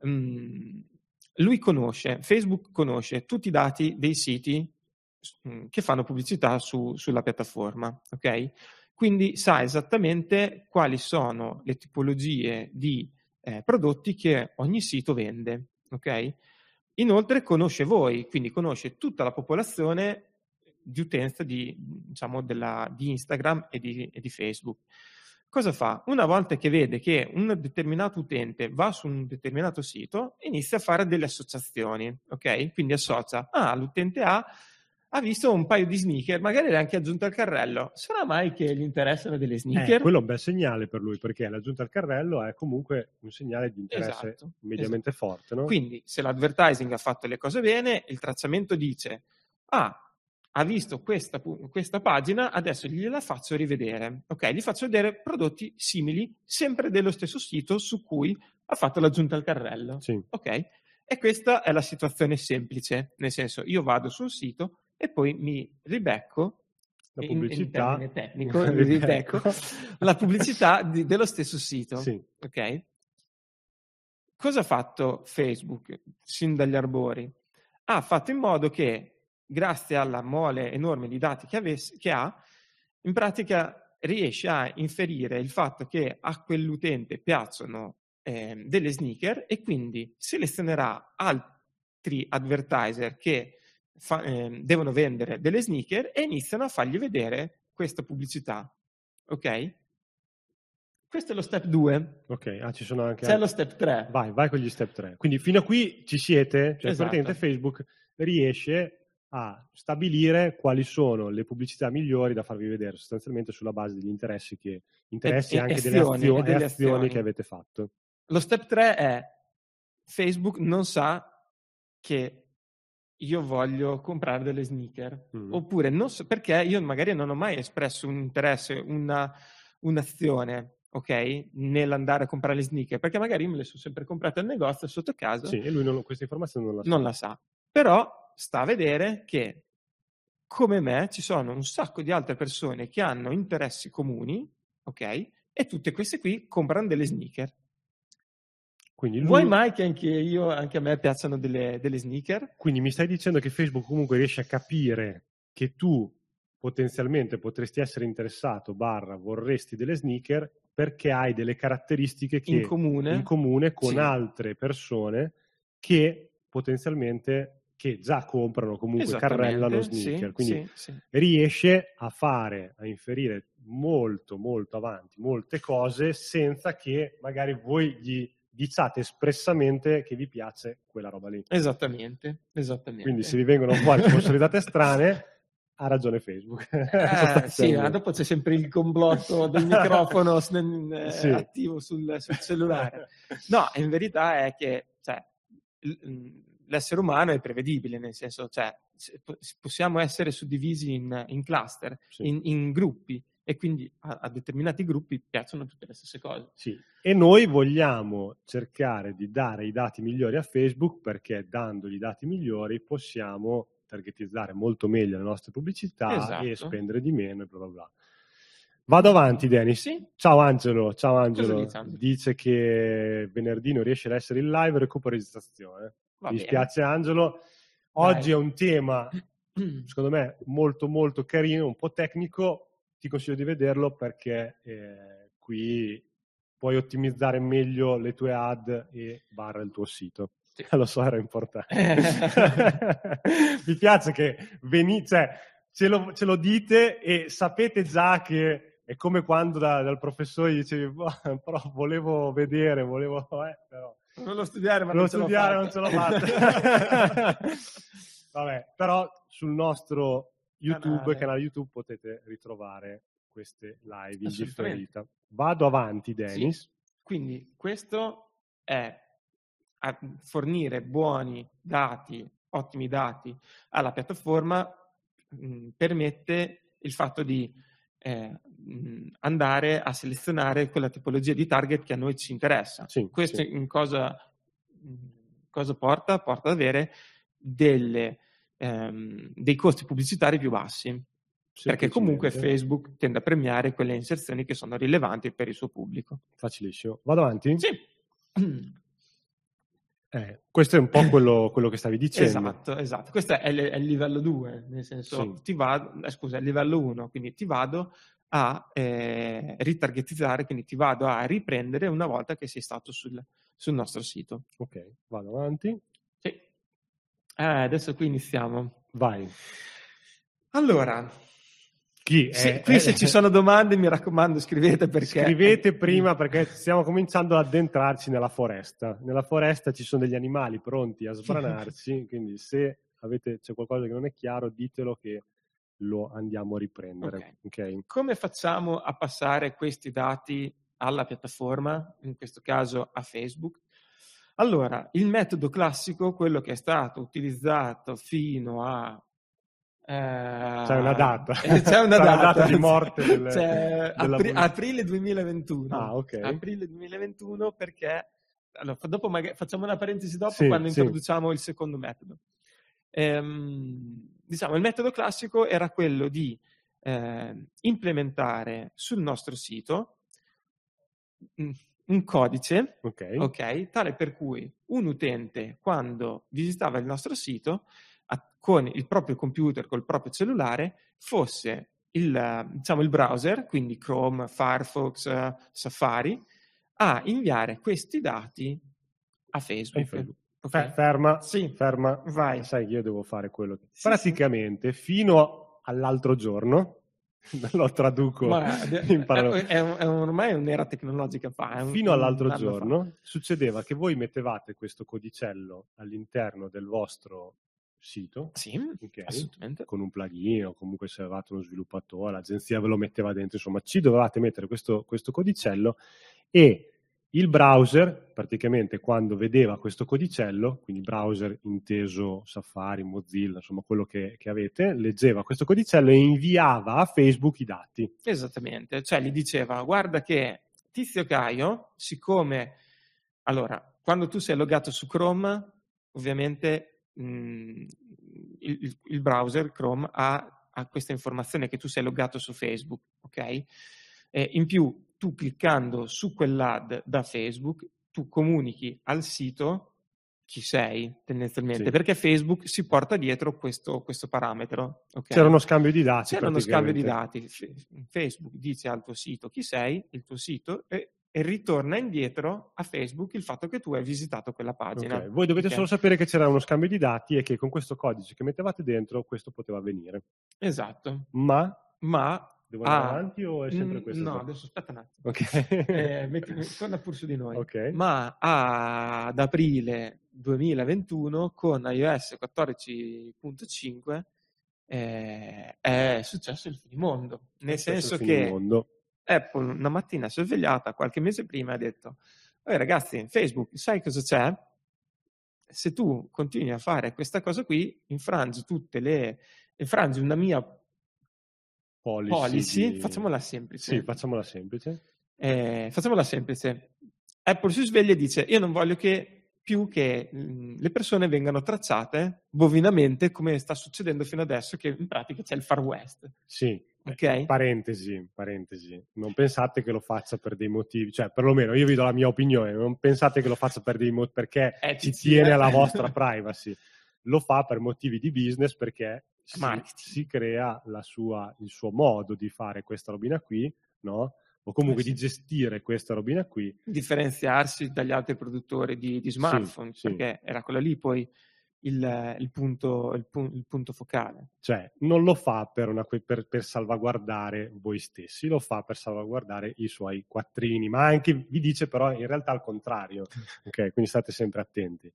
Mm, lui conosce, Facebook conosce tutti i dati dei siti mm, che fanno pubblicità su- sulla piattaforma, ok? Quindi sa esattamente quali sono le tipologie di eh, prodotti che ogni sito vende, ok? Inoltre conosce voi, quindi conosce tutta la popolazione di utenza di, diciamo, della- di Instagram e di, e di Facebook. Cosa fa? Una volta che vede che un determinato utente va su un determinato sito, inizia a fare delle associazioni, ok? Quindi associa, ah, l'utente A ha visto un paio di sneaker, magari l'ha anche aggiunto al carrello. Sarà mai che gli interessano delle sneaker? Eh, quello è un bel segnale per lui, perché l'aggiunta al carrello è comunque un segnale di interesse Esatto, mediamente forte, no? Quindi, se l'advertising ha fatto le cose bene, il tracciamento dice: Ah, ha visto questa, questa pagina, adesso gliela faccio rivedere. Ok, gli faccio vedere prodotti simili, sempre dello stesso sito su cui ha fatto l'aggiunta al carrello. Sì. Ok? E questa è la situazione semplice, nel senso, io vado sul sito e poi mi ribecco La in- in pubblicità. termine tecnico, <laughs> ribecco la pubblicità di- dello stesso sito. Sì. Ok? Cosa ha fatto Facebook sin dagli arbori? Ha fatto in modo che, grazie alla mole enorme di dati che, avesse- che ha, in pratica riesce a inferire il fatto che a quell'utente piacciono ehm, delle sneaker e quindi selezionerà altri advertiser che fa- ehm, devono vendere delle sneaker e iniziano a fargli vedere questa pubblicità. Ok? Questo è lo step 2. Ok, ah, ci sono anche... C'è lo step 3. Vai, vai con gli step 3. Quindi fino a qui ci siete, cioè Esatto. praticamente Facebook riesce a stabilire quali sono le pubblicità migliori da farvi vedere, sostanzialmente sulla base degli interessi che interessi E- e anche delle, azioni, e delle e azioni azioni. che avete fatto. Lo step 3 è Facebook non sa che io voglio comprare delle sneaker. Mm. Oppure non so, perché io magari non ho mai espresso un interesse, una, un'azione, ok, nell'andare a comprare le sneaker, perché magari me le sono sempre comprate al negozio sotto casa, Sì, e lui non- questa informazione non la sa. non la sa. Però sta a vedere che come me ci sono un sacco di altre persone che hanno interessi comuni, ok, e tutte queste qui comprano delle sneaker. Quindi, lui- Vuoi mai che anche io, anche a me piacciono delle, delle sneaker? quindi mi stai dicendo che Facebook comunque riesce a capire che tu potenzialmente potresti essere interessato, barra, vorresti delle sneaker perché hai delle caratteristiche che In comune? in comune con Sì. altre persone che potenzialmente che già comprano comunque carrellano sì, sneaker quindi sì, sì. riesce a fare a inferire molto molto avanti molte cose senza che magari voi gli diciate espressamente che vi piace quella roba lì Esattamente, esattamente. quindi se vi vengono fuori sponsorizate <laughs> strane ha ragione Facebook Eh, <laughs> sì, ma dopo c'è sempre il complotto del <laughs> microfono s- eh, Sì. attivo sul, sul cellulare. No, in verità è che cioè, l- l'essere umano è prevedibile, nel senso, cioè, po- possiamo essere suddivisi in, in cluster, Sì. in, in gruppi, e quindi a, a determinati gruppi piacciono tutte le stesse cose. Sì, e noi vogliamo cercare di dare i dati migliori a Facebook perché dandogli i dati migliori possiamo targetizzare molto meglio le nostre pubblicità Esatto. e spendere di meno e bla bla bla. Vado avanti, Denis. Sì, Ciao Angelo, ciao Angelo. dice Angelo? Dice che venerdì non riesce ad essere in live, recupero registrazione. va Mi bene. dispiace Angelo. Oggi Dai. è un tema, <clears throat> secondo me, molto molto carino, un po' tecnico. Ti consiglio di vederlo perché eh, qui puoi ottimizzare meglio le tue ad e barra il tuo sito. Sì. <laughs> Lo so, era importante. <laughs> Mi piace che veni- cioè, ce, lo, ce lo dite e sapete già che è come quando da- dal professore dicevi, "Boh, <laughs> però volevo vedere, volevo... Eh, però Volevo studiare, ma Volevo non studiare, non ce l'ho fatta. Vabbè, però sul nostro YouTube, Canale. canale, YouTube, potete ritrovare queste live in differita. Vado avanti, Dennis. Quindi questo è a fornire buoni dati, ottimi dati alla piattaforma, mh, permette il fatto di eh, mh, andare a selezionare quella tipologia di target che a noi ci interessa. Sì, Questo sì. in cosa, mh, cosa porta? Porta ad avere delle, ehm, dei costi pubblicitari più bassi perché comunque. Facebook tende a premiare quelle inserzioni che sono rilevanti per il suo pubblico. Facilissimo. Vado avanti? Sì, <clears throat> Eh, questo è un po' quello, quello che stavi dicendo. esatto, esatto. Questo è, il- è il livello 2, nel senso, Sì. ti vado, eh, scusa, è il livello 1, quindi ti vado a eh, ritargetizzare, quindi ti vado a riprendere una volta che sei stato sul, sul nostro sito. Ok, vado avanti. Eh, adesso qui iniziamo. Vai. Allora, Chi? se- è- qui è- se ci sono domande mi raccomando scrivete perché... Scrivete <laughs> prima perché stiamo cominciando ad addentrarci nella foresta. Nella foresta ci sono degli animali pronti a sbranarci, <laughs> quindi se avete, c'è qualcosa che non è chiaro, ditelo che lo andiamo a riprendere. Okay. Okay? Come facciamo a passare questi dati alla piattaforma, in questo caso a Facebook? Allora, il metodo classico, quello che è stato utilizzato fino a c'è una data. Eh, c'è una, <laughs> data. data. di morte. <laughs> Delle, c'è apri- aprile 2021. Ah, ok. Aprile 2021 perché... Allora, dopo magari, facciamo una parentesi dopo sì, quando sì. introduciamo il secondo metodo. Ehm, diciamo, il metodo classico era quello di eh, implementare sul nostro sito un codice, okay. ok, tale per cui un utente quando visitava il nostro sito a, con il proprio computer, col proprio cellulare, fosse il, diciamo, il browser, quindi Chrome, Firefox, Safari, a inviare questi dati a Facebook. Facebook. Okay. Ferma, sì. ferma, vai. Sai che io devo fare quello che... Sì, Praticamente sì. fino all'altro giorno, <laughs> lo traduco Ma, in parole. È, è, è ormai un'era tecnologica fa. Un, fino all'altro giorno fa. succedeva che voi mettevate questo codicello all'interno del vostro sito sì, okay, con un plugin o comunque se avevate uno sviluppatore, l'agenzia ve lo metteva dentro, insomma ci dovevate mettere questo, questo codicello e il browser, praticamente quando vedeva questo codicello, quindi browser inteso Safari, Mozilla, insomma quello che, che, avete, leggeva questo codicello e inviava a Facebook i dati. Esattamente, cioè gli diceva guarda che Tizio Caio, siccome, allora, quando tu sei loggato su Chrome, ovviamente mh, il, il, browser Chrome ha, ha, questa informazione che tu sei loggato su Facebook, ok? E in più tu cliccando su quell'ad da Facebook, tu comunichi al sito chi sei tendenzialmente, Sì. perché Facebook si porta dietro questo, questo parametro. ok? C'era uno scambio di dati. C'era uno scambio di dati. Facebook dice al tuo sito chi sei, il tuo sito, e, e ritorna indietro a Facebook il fatto che tu hai visitato quella pagina. Ok, Voi dovete Ok? solo sapere che c'era uno scambio di dati e che con questo codice che mettevate dentro questo poteva avvenire. Esatto. Ma Ma devo andare Ah, avanti o è sempre Mm, questo? No, qua? adesso aspetta un attimo. Ok. Eh, <laughs> metti- torna pur su di noi. Ok. Ma ad aprile 2021 con iOS 14.5 eh, è successo il finimondo. Nel senso che. Apple una mattina si è svegliata qualche mese prima e ha detto "Ehi ragazzi, Facebook, sai cosa c'è? Se tu continui a fare questa cosa qui, infrangi tutte le... infrangi una mia Policy, policy, di- facciamola semplice. Sì, facciamola semplice. Eh, facciamola semplice. Apple si sveglia e dice: Io non voglio che più che mh, le persone vengano tracciate bovinamente come sta succedendo fino adesso, che in pratica c'è il Far West. Sì. Ok? Parentesi, parentesi. Non pensate che lo faccia per dei motivi, cioè perlomeno io vi do la mia opinione, non pensate che lo faccia per dei motivi perché Etici, ci tiene eh. alla vostra <laughs> privacy. Lo fa per motivi di business perché si, si crea la sua- il suo modo di fare questa robina qui, no? O comunque Eh sì. di gestire questa robina qui. Differenziarsi dagli altri produttori di, di smartphone, sì. perché era quello lì poi il, il punto, il pu- il punto focale. Cioè, non lo fa per, una per- per salvaguardare voi stessi, lo fa per salvaguardare i suoi quattrini, ma anche vi dice però in realtà al contrario, <laughs> ok? Quindi state sempre attenti.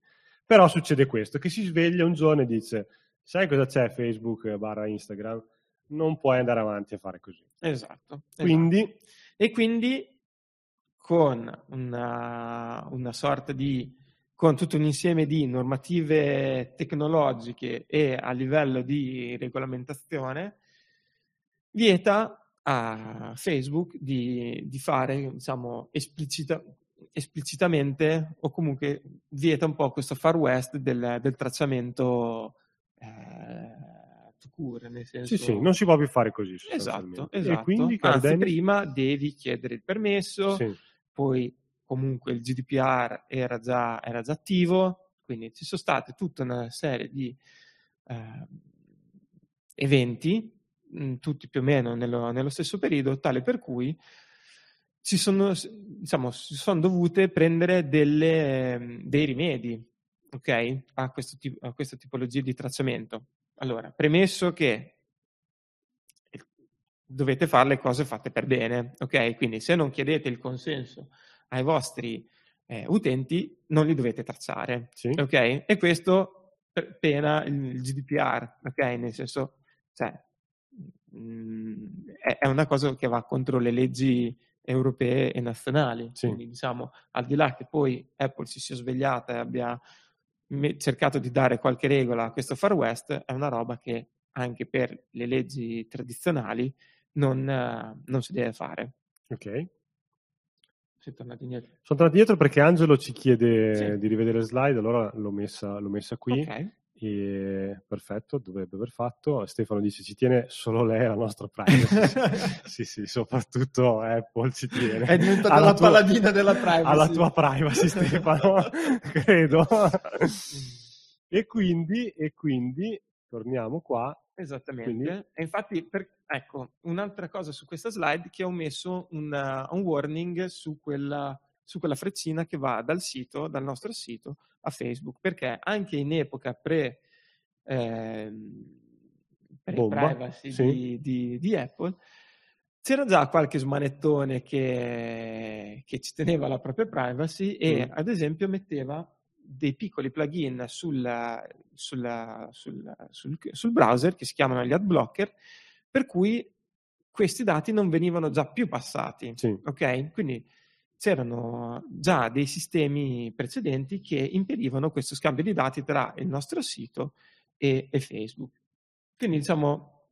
Però succede questo, che si sveglia un giorno e dice, sai cosa c'è Facebook barra Instagram? Non puoi andare avanti a fare così. Esatto. esatto. Quindi, E quindi con una, una sorta di con tutto un insieme di normative tecnologiche e a livello di regolamentazione, vieta a Facebook di, di fare, diciamo, esplicita- esplicitamente o comunque vieta un po' questo far west del, del tracciamento eh, cure, nel senso... sì, sì, non si può più fare così. Esatto, esatto. E quindi, caro Anzi, Dennis- prima devi chiedere il permesso, Sì. poi comunque il GDPR era già, era già attivo, quindi ci sono state tutta una serie di eh, eventi, mh, tutti più o meno nello, nello stesso periodo, tale per cui ci sono, diciamo, si sono dovute prendere delle, dei rimedi ok, a, questo tipo- a questa tipologia di tracciamento. Allora, premesso che dovete fare le cose fatte per bene, ok? Quindi se non chiedete il consenso ai vostri eh, utenti, non li dovete tracciare, Sì. ok? E questo pena il GDPR, ok? Nel senso, cioè, mh, mm, è, è, una cosa che va contro le leggi europee e nazionali. Sì. Quindi, diciamo, al di là che poi Apple si sia svegliata e abbia cercato di dare qualche regola a questo Far West, è una roba che anche per le leggi tradizionali non, non si deve fare. Ok. Sei tornato indietro. Sono tornato indietro perché Angelo ci chiede sì. di rivedere slide, allora l'ho messa, l'ho messa qui. Ok. E, perfetto, dovrebbe aver fatto. Stefano dice ci tiene solo lei alla nostra privacy. <laughs> sì, sì, soprattutto Apple ci tiene. È diventata la tua, paladina della privacy. Alla tua privacy, Stefano, <laughs> credo. e, quindi, e quindi, torniamo qua. Esattamente. Quindi... E infatti, per, ecco, un'altra cosa su questa slide che ho messo una, un warning su quella, su quella freccina che va dal sito, dal nostro sito, a Facebook, perché anche in epoca pre, eh, privacy sì. di, di, di, Apple c'era già qualche smanettone che, che ci teneva la propria privacy e mm. ad esempio metteva dei piccoli plugin sul, sul, sul, sul, browser che si chiamano gli ad blocker, per cui questi dati non venivano già più passati. Sì. Ok? Quindi c'erano già dei sistemi precedenti che impedivano questo scambio di dati tra il nostro sito e, e Facebook. Quindi diciamo...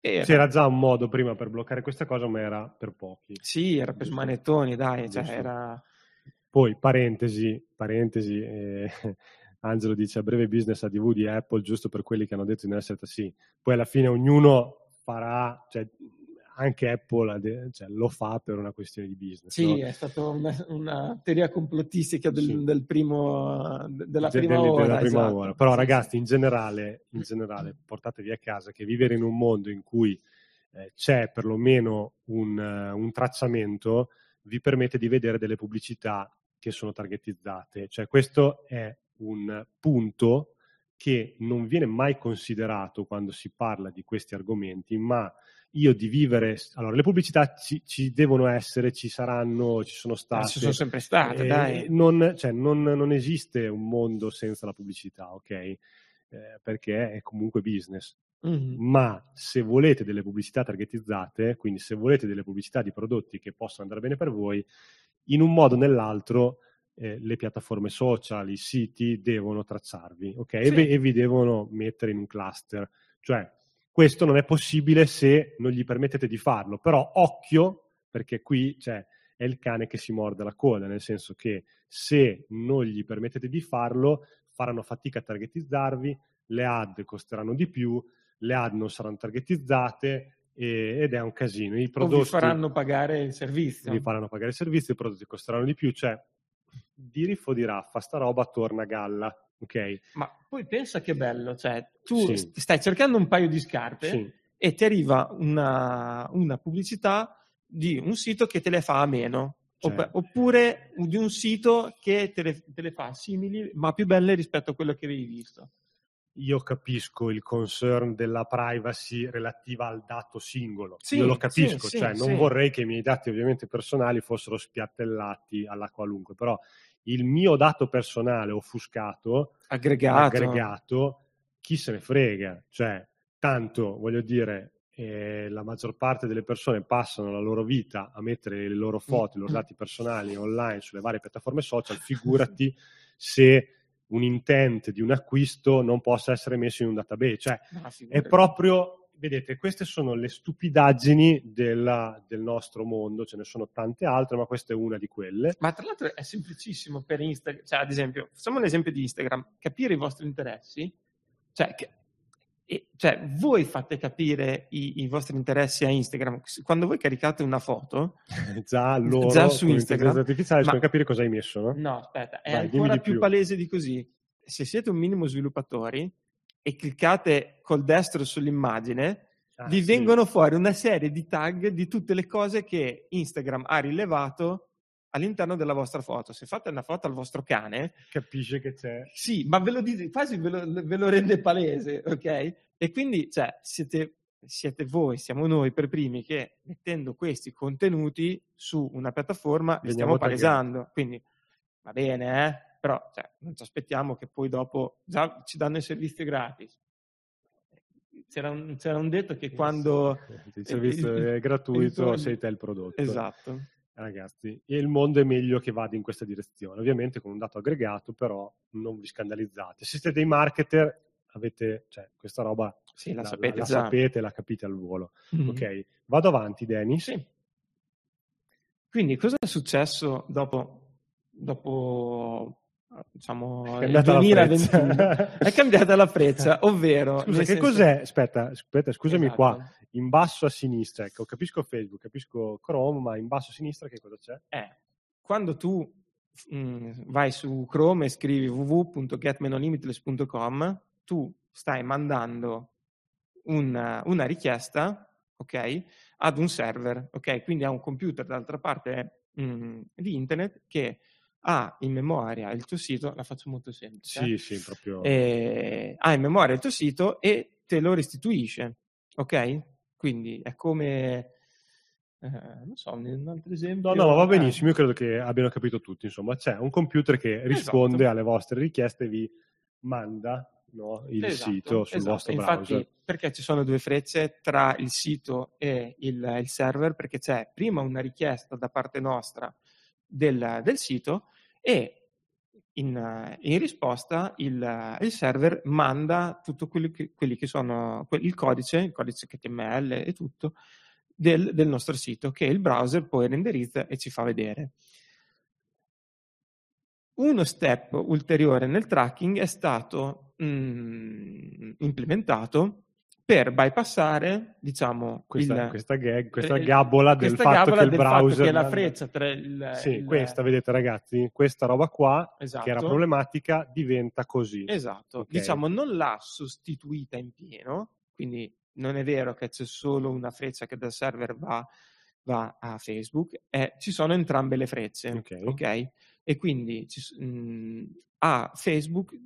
Era... C'era già un modo prima per bloccare questa cosa, ma era per pochi. Sì, era per smanettoni, dai, cioè era... Poi, parentesi, parentesi, eh, <laughs> Angelo dice a breve business ADV di Apple, giusto per quelli che hanno detto di non essere sì. Poi alla fine ognuno farà, cioè, anche Apple cioè, lo fa per una questione di business. Sì, no? è stata una, una, teoria complottistica del, sì. del primo, della De, prima, ora, della prima esatto. ora. Però ragazzi, in generale, in generale, <clears throat> portatevi a casa che vivere in un mondo in cui eh, c'è perlomeno un, uh, un tracciamento vi permette di vedere delle pubblicità che sono targetizzate. Cioè questo è un punto che non viene mai considerato quando si parla di questi argomenti, ma io di vivere... Allora, le pubblicità ci, ci devono essere, ci saranno, ci sono state. Ci sono sempre state, eh, dai. Non, cioè, non, non, esiste un mondo senza la pubblicità, ok? Eh, perché è comunque business. Mm-hmm. Ma se volete delle pubblicità targetizzate, quindi se volete delle pubblicità di prodotti che possono andare bene per voi, in un modo o nell'altro eh, le piattaforme social, i siti devono tracciarvi, ok? Sì. E, e vi devono mettere in un cluster. Cioè, questo non è possibile se non gli permettete di farlo, però occhio, perché qui cioè, è il cane che si morde la coda, nel senso che se non gli permettete di farlo, faranno fatica a targetizzarvi, le ad costeranno di più, le ad non saranno targetizzate ed è un casino. I prodotti, o vi faranno pagare il servizio. Vi faranno pagare il servizio, i prodotti costeranno di più, cioè di riffo di raffa, sta roba torna a galla ok? Ma poi pensa che bello, cioè tu sì. stai cercando un paio di scarpe sì. e ti arriva una, una, pubblicità di un sito che te le fa a meno. Certo. Oppure di un sito che te le, te le fa simili ma più belle rispetto a quello che avevi visto io capisco il concern della privacy relativa al dato singolo. Sì, io lo capisco, sì, cioè sì, non vorrei che i miei dati ovviamente personali fossero spiattellati alla qualunque, però il mio dato personale offuscato, aggregato, aggregato chi se ne frega, cioè tanto voglio dire eh, la maggior parte delle persone passano la loro vita a mettere le loro foto, i loro dati personali online sulle varie piattaforme social, <laughs> figurati se un intent di un acquisto non possa essere messo in un database, cioè è proprio vedete, queste sono le stupidaggini della, del nostro mondo, ce ne sono tante altre, ma questa è una di quelle. Ma tra l'altro è semplicissimo per Instagram, cioè ad esempio, facciamo un esempio di Instagram, capire i vostri interessi, cioè, che, e, cioè voi fate capire i, i, vostri interessi a Instagram, quando voi caricate una foto, <laughs> già loro, già su Instagram, artificiale, ma, capire cosa hai messo, no? No, aspetta, è Vai, ancora più, più palese di così. Se siete un minimo sviluppatori, e cliccate col destro sull'immagine, ah, vi sì. vengono fuori una serie di tag di tutte le cose che Instagram ha rilevato all'interno della vostra foto. Se fate una foto al vostro cane, capisce che c'è. Sì, ma ve lo dite, quasi ve lo, ve lo rende palese, ok? E quindi, cioè, siete, siete voi, siamo noi per primi che mettendo questi contenuti su una piattaforma li stiamo palesando. Quindi va bene, eh? Però cioè, non ci aspettiamo che poi dopo già ci danno il servizio gratis. C'era un, c'era un detto che quando... <laughs> <laughs> Il servizio è gratuito, sei te il prodotto. Esatto. Ragazzi, il mondo è meglio che vada in questa direzione, ovviamente con un dato aggregato, però non vi scandalizzate. Se siete dei marketer, avete cioè, questa roba, sì, la, la, sapete, la, la sapete, la capite al volo. Mm-hmm. Ok, vado avanti, Denis. Sì. Quindi cosa è successo dopo, dopo diciamo, è il 2021? è cambiata la freccia, <laughs> <laughs> ovvero... Scusa, che senso... cos'è? Aspetta, aspetta scusami esatto. qua. In basso a sinistra, ecco, capisco Facebook, capisco Chrome, ma in basso a sinistra che cosa c'è? Eh, quando tu mh, mm, vai su Chrome e scrivi www.getmenolimitless.com, tu stai mandando una, una richiesta ok? Ad un server, ok? Quindi a un computer dall'altra parte mh, mm, di internet che ha in memoria il tuo sito, la faccio molto semplice. Sì, sì, proprio. Eh, ha in memoria il tuo sito e te lo restituisce, ok? Quindi è come... Eh, non so, un altro esempio. No, no, va benissimo. Io credo che abbiano capito tutti. Insomma, c'è un computer che risponde esatto. alle vostre richieste e vi manda no, il esatto, sito sul esatto. vostro Infatti, browser. Perché ci sono due frecce tra il sito e il, il, server? Perché c'è prima una richiesta da parte nostra del, del sito e in, in risposta il, il, server manda tutto quelli che, quelli che sono il codice, il codice HTML e tutto del, del nostro sito che il browser poi renderizza e ci fa vedere. Uno step ulteriore nel tracking è stato mh, mm, implementato per bypassare, diciamo, questa, il, questa, gag, questa gabola del questa fatto gabola che il browser... che la freccia tra il... Sì, il, questa, vedete ragazzi, questa roba qua, esatto. che era esatto. problematica, diventa così. Esatto, okay. diciamo, non l'ha sostituita in pieno, quindi non è vero che c'è solo una freccia che dal server va, va a Facebook, eh, ci sono entrambe le frecce, ok? okay? E quindi ci, mh, a Facebook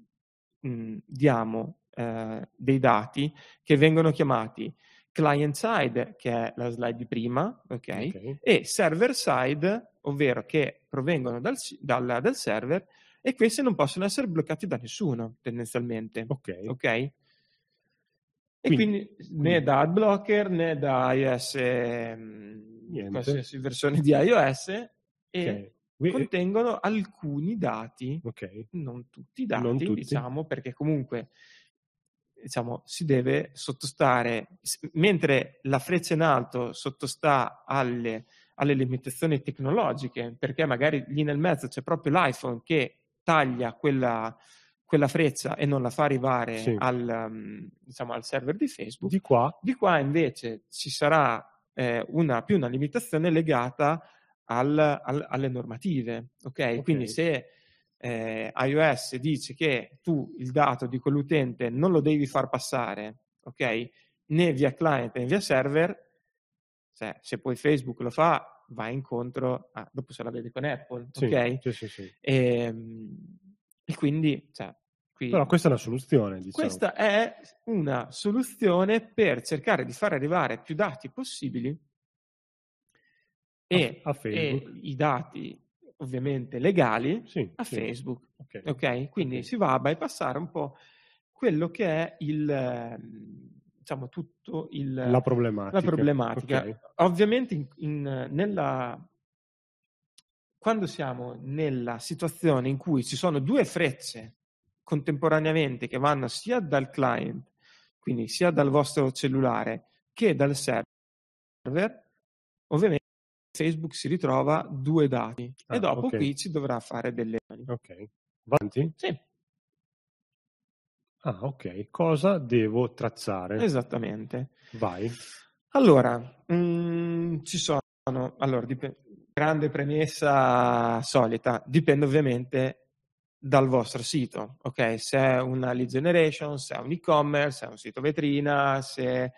mh, diamo eh, dei dati che vengono chiamati client side, che è la slide di prima, okay? okay. e server side, ovvero che provengono dal, dal, dal, server e questi non possono essere bloccati da nessuno, tendenzialmente. Ok. okay? E quindi, quindi, né da adblocker né da iOS, Niente. qualsiasi versione di iOS, e okay contengono alcuni dati, okay. non tutti i dati, tutti. diciamo, perché comunque diciamo, si deve sottostare, mentre la freccia in alto sottostà alle, alle limitazioni tecnologiche, perché magari lì nel mezzo c'è proprio l'iPhone che taglia quella, quella freccia e non la fa arrivare sì. al, um, diciamo, al, server di Facebook. Di qua, di qua invece ci sarà eh, una, più una limitazione legata al, al, alle normative. Okay? ok? Quindi se eh, iOS dice che tu il dato di quell'utente non lo devi far passare, ok? Né via client né via server, cioè, se poi Facebook lo fa, va incontro, a, dopo se la vede con Apple, sì, ok? Sì, sì, sì. E, ehm, e quindi, cioè, qui, Però questa è una soluzione, diciamo. Questa è una soluzione per cercare di far arrivare più dati possibili e, e i dati ovviamente legali sì, a sì. Facebook. Okay. ok? Quindi okay. si va a bypassare un po' quello che è il diciamo tutto il, la problematica. La problematica. Okay. Ovviamente in, in, nella, quando siamo nella situazione in cui ci sono due frecce contemporaneamente che vanno sia dal client, quindi sia dal vostro cellulare che dal server, ovviamente Facebook si ritrova due dati ah, e dopo okay. qui ci dovrà fare delle... Ok, avanti? Sì. Ah, ok. Cosa devo tracciare? Esattamente. Vai. Allora, mh, mm, ci sono... Allora, dip- grande premessa solita, dipende ovviamente dal vostro sito, ok? Se è una lead generation, se è un e-commerce, se è un sito vetrina, se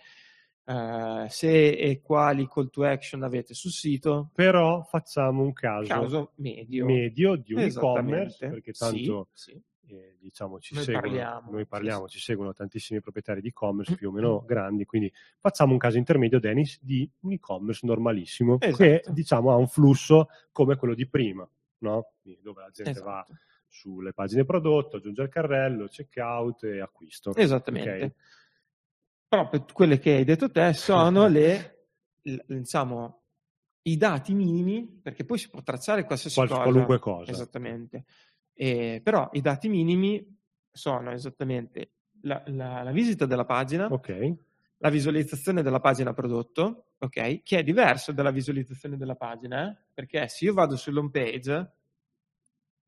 Uh, se e quali call to action avete sul sito. Però facciamo un caso, caso medio. medio di un e-commerce, perché tanto sì, sì. Eh, diciamo, ci noi seguono, parliamo, noi parliamo sì, ci seguono tantissimi proprietari di e-commerce più o meno grandi, quindi facciamo un caso intermedio, Dennis, di un e-commerce normalissimo esatto. che diciamo ha un flusso come quello di prima, no? dove la gente esatto. va sulle pagine prodotto, aggiunge al carrello, checkout e acquisto. Esattamente. Ok? Proprio quelle che hai detto te sono <laughs> le, l- diciamo, i dati minimi, perché poi si può tracciare qualsiasi Qual- cosa. qualunque cosa. Esattamente. Eh, però i dati minimi sono esattamente la, la- la visita della pagina, Ok, la visualizzazione della pagina prodotto, ok? Che è diverso dalla visualizzazione della pagina, eh? perché se io vado sull'home page...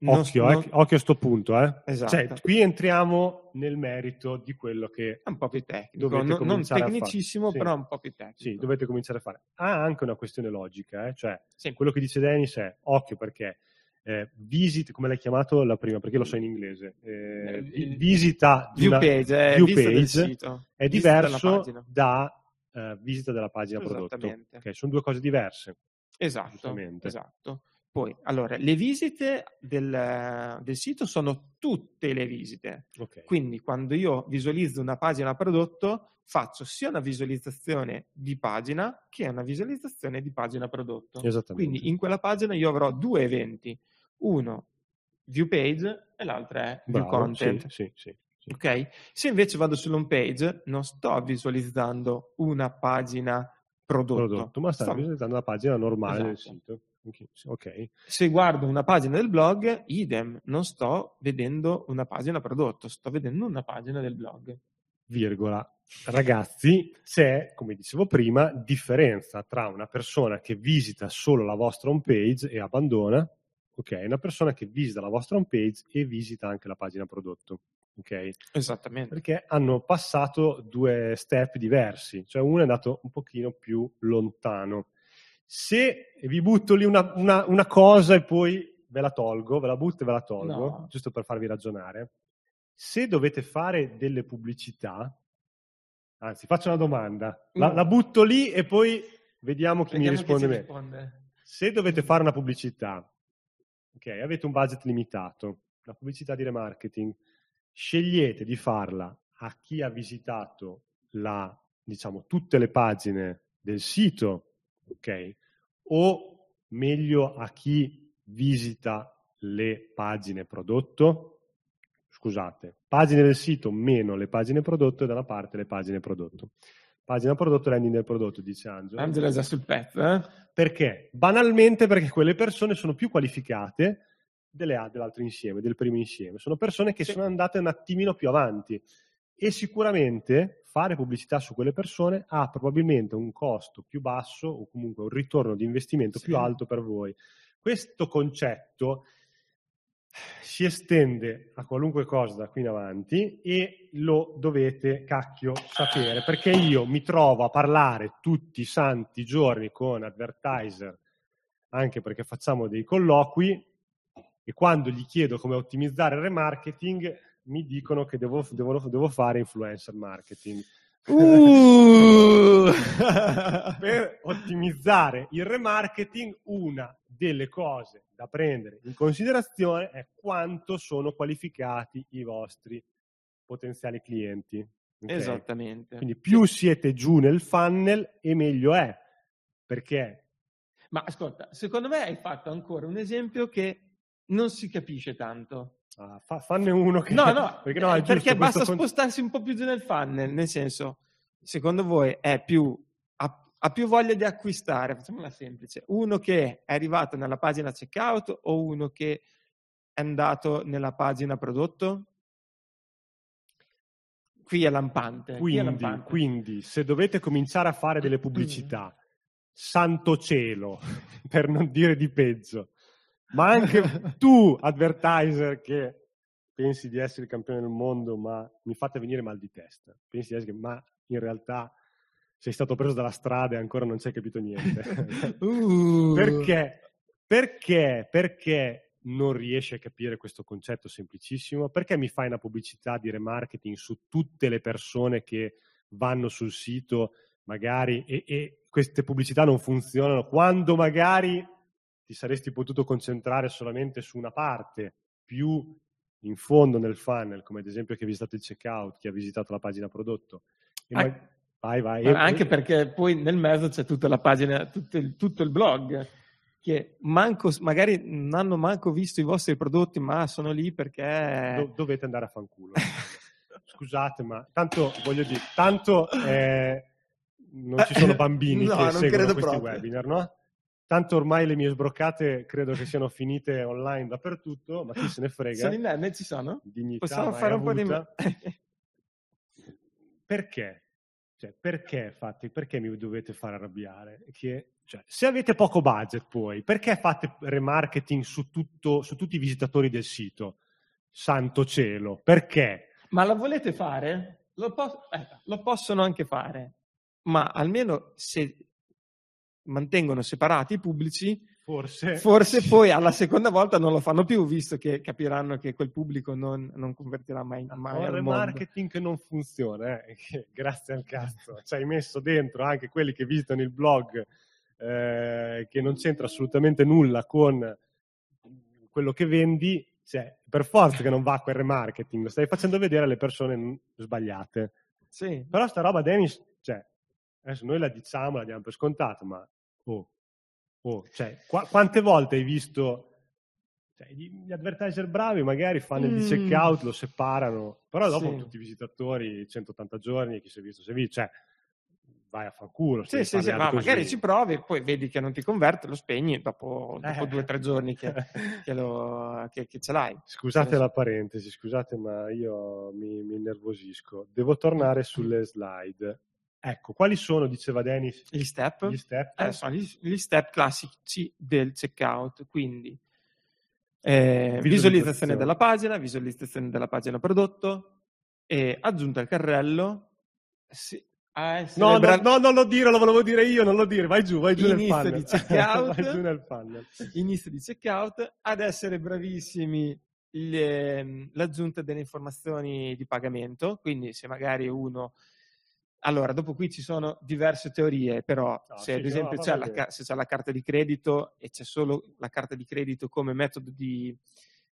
non- occhio, non- eh, occhio a sto punto. Eh. Esatto. Cioè, qui entriamo nel merito di quello che È un po' più tecnico, non, non tecnicissimo, Sì. però un po' più tecnico. sì, dovete cominciare a fare. Ha anche una questione logica, eh, cioè Sì. quello che dice Dennis è occhio perché eh, visit, come l'hai chiamato la prima, perché lo so in inglese, eh, Eh, visita di View una- page, è view page è diverso da eh, visita della pagina prodotto. Esattamente. Ok, sono due cose diverse. Esatto, esatto. Poi, allora, le visite del, del sito sono tutte le visite. Ok. Quindi, quando io visualizzo una pagina prodotto, faccio sia una visualizzazione di pagina che una visualizzazione di pagina prodotto. Esattamente. Quindi, in quella pagina io avrò due eventi. Uno, view page, e l'altro è view Bravo, content. Sì, sì, sì, sì. Ok? Se invece vado sull'home page, non sto visualizzando una pagina prodotto. Prodotto, ma stai Sto- visitando la pagina normale del Esatto. sito. Ok. Se guardo una pagina del blog, idem, non sto vedendo una pagina prodotto, sto vedendo una pagina del blog. virgola. Ragazzi, c'è, come dicevo prima, differenza tra una persona che visita solo la vostra home page e abbandona, ok? E una persona che visita la vostra home page e visita anche la pagina prodotto, ok? Esattamente. Perché hanno passato due step diversi, cioè uno è andato un pochino più lontano. Se vi butto lì una, una- una cosa e poi ve la tolgo, ve la butto e ve la tolgo, No. giusto per farvi ragionare, se dovete fare delle pubblicità, anzi faccio una domanda, la, Mm. la butto lì e poi vediamo chi Vediamo mi risponde chi risponde. Se dovete fare una pubblicità, ok, avete un budget limitato, la pubblicità di remarketing, scegliete di farla a chi ha visitato la, diciamo, tutte le pagine del sito, ok? O meglio a chi visita le pagine prodotto? Scusate, pagine del sito meno le pagine prodotto e da una parte le pagine prodotto. Pagina prodotto, landing del prodotto, dice Angelo. Angela è già sul pezzo, eh? Perché? Banalmente perché quelle persone sono più qualificate delle, dell'altro insieme, del primo insieme. Sono persone che Sì. sono andate un attimino più avanti e sicuramente fare pubblicità su quelle persone ha probabilmente un costo più basso o comunque un ritorno di investimento Sì. più alto per voi. Questo concetto si estende a qualunque cosa da qui in avanti e lo dovete cacchio sapere perché io mi trovo a parlare tutti i santi giorni con advertiser anche perché facciamo dei colloqui e quando gli chiedo come ottimizzare il remarketing mi dicono che devo, devo- devo fare influencer marketing Uh! <laughs> per ottimizzare il remarketing, una delle cose da prendere in considerazione è quanto sono qualificati i vostri potenziali clienti. ok? Esattamente. Quindi più siete giù nel funnel e meglio è. Perché Ma ascolta, secondo me hai fatto ancora un esempio che non si capisce tanto. Ah, fa- fanne uno che... No, <laughs> no, perché, no, perché basta questo con- spostarsi un po' più giù nel funnel, nel senso, secondo voi è più, ha, ha più voglia di acquistare, facciamola semplice, uno che è arrivato nella pagina checkout o uno che è andato nella pagina prodotto? Qui è lampante. qui è Quindi, lampante. quindi, se dovete cominciare a fare delle pubblicità, santo cielo, <laughs> per non dire di peggio, ma anche <laughs> tu, advertiser, che pensi di essere il campione del mondo, ma mi fate venire mal di testa, pensi di essere, ma in realtà sei stato preso dalla strada e ancora non ci hai capito niente. <laughs> <laughs> Uh. Perché? Perché? Perché non riesci a capire questo concetto semplicissimo? Perché mi fai una pubblicità di remarketing su tutte le persone che vanno sul sito magari e, e queste pubblicità non funzionano quando magari ti saresti potuto concentrare solamente su una parte più in fondo nel funnel, come ad esempio chi ha visitato il checkout, chi ha visitato la pagina prodotto. E Ah, ma- Vai, vai. Anche perché poi nel mezzo c'è tutta la pagina, tutto il, tutto il blog, che manco, magari non hanno manco visto i vostri prodotti, ma sono lì perché... Do- dovete andare a fanculo. Scusate, ma tanto voglio dire, tanto eh, non ci sono <laughs> bambini no, che seguono questi proprio. webinar, no? Tanto ormai le mie sbrocate credo che siano finite online dappertutto, ma chi se ne frega. Sono in meme, ci sono? Dignità Possiamo fare un po' di... avuta. <laughs> Perché? Cioè, perché, fate, perché mi dovete fare arrabbiare? Che, cioè, se avete poco budget poi, perché fate remarketing su, tutto, su tutti i visitatori del sito? Santo cielo, perché? Ma la volete fare? Lo, pos- eh, lo possono anche fare, ma almeno se mantengono separati i pubblici, Forse, forse poi alla seconda volta non lo fanno più, visto che capiranno che quel pubblico non, non convertirà mai, mai al mondo. remarketing che non funziona, eh, <laughs> grazie al cazzo ci hai messo dentro anche quelli che visitano il blog, eh, che non c'entra assolutamente nulla con quello che vendi, cioè, per forza che non va quel remarketing, lo stai facendo vedere alle persone sbagliate. Sì. Però sta roba, Dennis, cioè, adesso noi la diciamo, la diamo per scontato, ma oh, oh, cioè, qua- quante volte hai visto cioè, gli, advertiser bravi magari fanno il Mm. checkout, lo separano, però dopo Sì. tutti i visitatori 180 giorni, chi si è visto, si è visto, cioè, vai a fanculo. Sì, sì, sì, ma magari ci provi, poi vedi che non ti converte, lo spegni dopo, dopo Eh. due o tre giorni che, che lo- che- che ce l'hai. Scusate Adesso- la parentesi, scusate, ma io mi, mi innervosisco. Devo tornare sulle slide. Ecco, quali sono, diceva Dennis, Gli step? gli step? Eh, sono gli, gli step classici del checkout, quindi eh, visualizzazione Visualizzazione. della pagina, visualizzazione della pagina prodotto, e aggiunta al carrello. Sì, a essere No, no, no, non lo dire, lo volevo dire io, non lo dire, vai giù, vai giù nel funnel. di <laughs> checkout. vai giù nel funnel. inizio di checkout, ad essere bravissimi le- l'aggiunta delle informazioni di pagamento, quindi se magari uno... Allora, dopo qui ci sono diverse teorie, però No, se ad esempio c'è la, ca- se c'è la carta di credito e c'è solo la carta di credito come metodo di,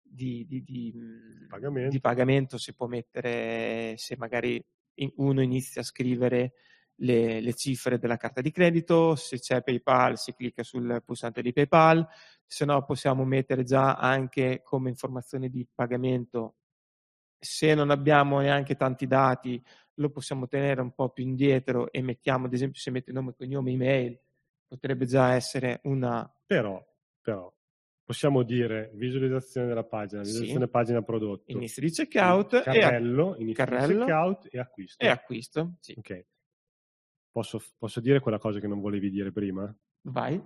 di- di- di, mh, Pagamento. di pagamento, si può mettere, se magari uno inizia a scrivere le, le cifre della carta di credito, se c'è PayPal si clicca sul pulsante di PayPal, se no possiamo mettere già anche come informazione di pagamento, se non abbiamo neanche tanti dati, lo possiamo tenere un po' più indietro e mettiamo, ad esempio, se mette nome, cognome, email, potrebbe già essere una... Però, però, possiamo dire visualizzazione della pagina, Sì. visualizzazione pagina prodotto, inizio di checkout e, a- carrello, inizio di carrello checkout e acquisto. e acquisto. Sì, Ok. Posso, posso dire quella cosa che non volevi dire prima? vai.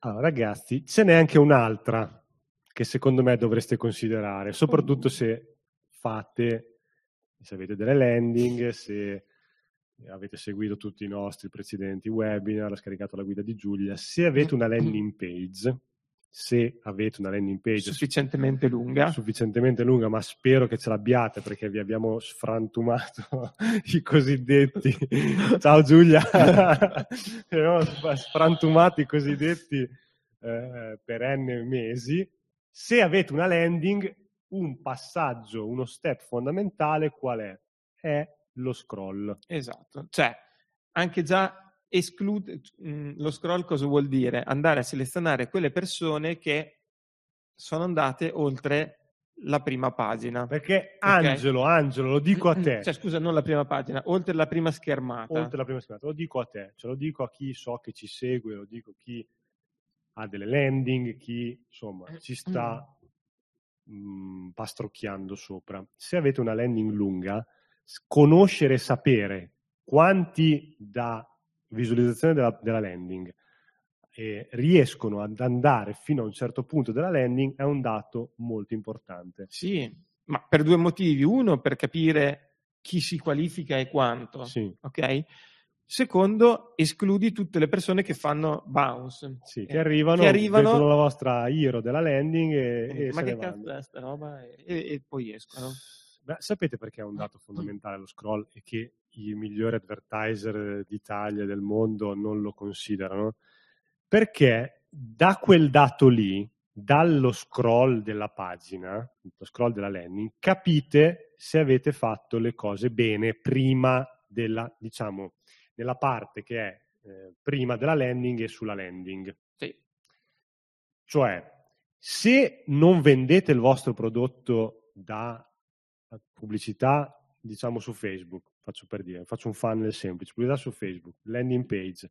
Allora, ragazzi, ce n'è anche un'altra che secondo me dovreste considerare, soprattutto se fate, se avete delle landing, se avete seguito tutti i nostri precedenti webinar, scaricato la guida di Giulia, se avete una landing page, se avete una landing page Sufficientemente lunga. sufficientemente lunga, ma spero che ce l'abbiate perché vi abbiamo sfrantumato <laughs> i cosiddetti. <laughs> Ciao Giulia, sfrantumato i cosiddetti eh, per n mesi. Se avete una landing, un passaggio, uno step fondamentale qual è? È lo scroll. Esatto, cioè anche già esclude mh, lo scroll cosa vuol dire? Andare a selezionare quelle persone che sono andate oltre la prima pagina. Perché Angelo, Angelo, lo dico a te. Cioè, scusa, non la prima pagina, oltre la prima schermata. oltre la prima schermata. Lo dico a te, ce lo dico a chi so che ci segue, lo dico a chi ha delle landing, chi insomma ci sta mh, pastrocchiando sopra. Se avete una landing lunga, conoscere e sapere quanti da visualizzazione della, della landing eh, riescono ad andare fino a un certo punto della landing è un dato molto importante. Sì, ma per due motivi. Uno, per capire chi si qualifica e quanto. Sì, Ok? Secondo, escludi tutte le persone che fanno bounce. sì, Eh, che arrivano, che arrivano- vedono la vostra hero della landing e, e ma che cazzo è sta roba? E, e poi escono. Beh, sapete perché è un dato fondamentale lo scroll e che i migliori advertiser d'Italia e del mondo non lo considerano? Perché da quel dato lì, dallo scroll della pagina, lo scroll della landing, capite se avete fatto le cose bene prima della, diciamo, nella parte che è eh, prima della landing e sulla landing. Sì. Cioè, se non vendete il vostro prodotto da pubblicità, diciamo su Facebook, faccio per dire, faccio un funnel semplice, pubblicità su Facebook, landing page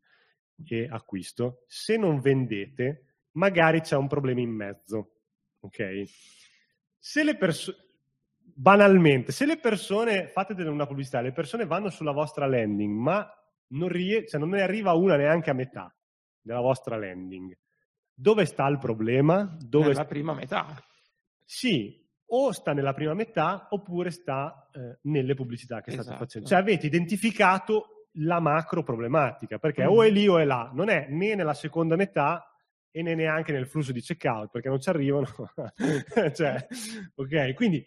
e acquisto, se non vendete, magari c'è un problema in mezzo, ok? Se le persone, banalmente, se le persone, fate una pubblicità, le persone vanno sulla vostra landing, ma non, rie- cioè non ne arriva una neanche a metà della vostra landing, dove sta il problema? Dove Nella sta... prima metà. Sì, o sta nella prima metà oppure sta eh, nelle pubblicità che Esatto. state facendo. Cioè avete identificato la macro problematica, perché Mm. o è lì o è là, non è né nella seconda metà e né neanche nel flusso di checkout, perché non ci arrivano. <laughs> cioè, ok, quindi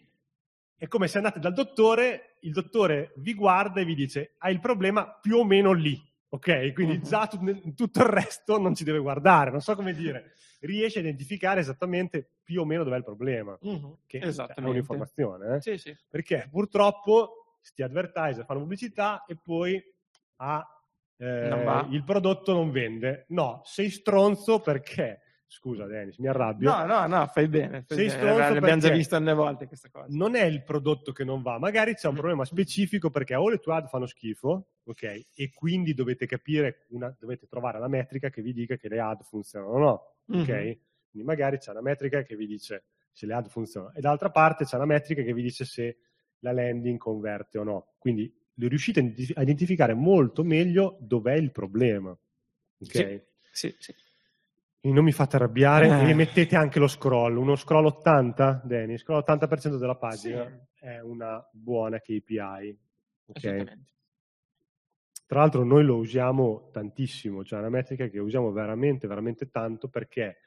è come se andate dal dottore, il dottore vi guarda e vi dice hai il problema più o meno lì, ok? Quindi Mhm. già tu- tutto il resto non ci deve guardare, non so come dire. Riesce a identificare esattamente più o meno dov'è il problema, Mhm, che è Esattamente. un'informazione, eh? Sì, sì. perché purtroppo sti advertiser fanno pubblicità e poi ah, eh, il prodotto non vende. No, sei stronzo perché, scusa Dennis, mi arrabbio, No, no, no, fai bene. Fai Sei bene. L'abbiamo già visto alle volte questa cosa. non è il prodotto che non va, magari c'è un problema specifico perché o le tue ad fanno schifo, ok, e quindi dovete capire, una, dovete trovare la metrica che vi dica che le ad funzionano o no, ok? Mhm. Quindi magari c'è una metrica che vi dice se le ad funzionano e d'altra parte c'è una metrica che vi dice se la landing converte o no. Quindi riuscite a identi- a identificare molto meglio dov'è il problema. Ok? Sì, sì. Quindi non mi fate arrabbiare Eh. e mettete anche lo scroll. Uno scroll 80, Dennis, scroll 80% della pagina Sì. è una buona KPI. ok? Assolutamente. Tra l'altro noi lo usiamo tantissimo, cioè è una metrica che usiamo veramente, veramente tanto perché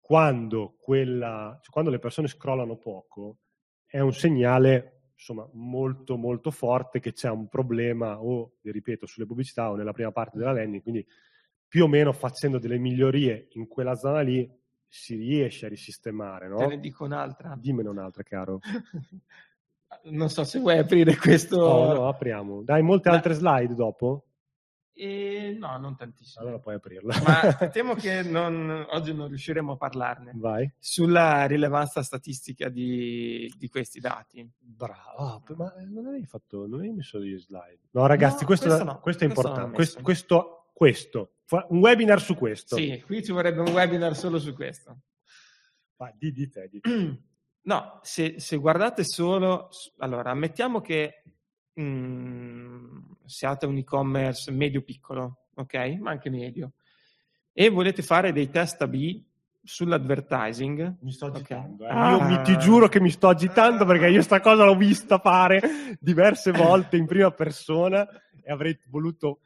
quando, quella, cioè quando le persone scrollano poco è un segnale insomma molto molto forte che c'è un problema o, vi ripeto, sulle pubblicità o nella prima parte della landing, quindi più o meno facendo delle migliorie in quella zona lì si riesce a risistemare, no? Te ne dico un'altra. Dimmene un'altra, caro. <laughs> non so se vuoi aprire questo. No, no, apriamo. Dai, molte Ma- altre slide dopo? Eh, no, non tantissimo. Allora puoi aprirla. Ma <laughs> temo che non- oggi non riusciremo a parlarne. Vai. Sulla rilevanza statistica di, di questi dati. Bravo, Ah, ma non avevi fatto, non avevi messo degli slide. No, ragazzi, No, questo, questo no, questo è questo importante. Questo, questo, questo. Un webinar su questo. Sì, qui ci vorrebbe un webinar solo su questo. Vai, di, di te, di te. <clears throat> No, se, se guardate solo, allora, ammettiamo che mm, siate un e-commerce medio-piccolo, ok? Ma anche medio, e volete fare dei test A-B sull'advertising. Mi sto agitando. eh. Ah. Io mi, ti giuro che mi sto agitando perché io sta cosa l'ho vista fare diverse volte in prima persona e avrei voluto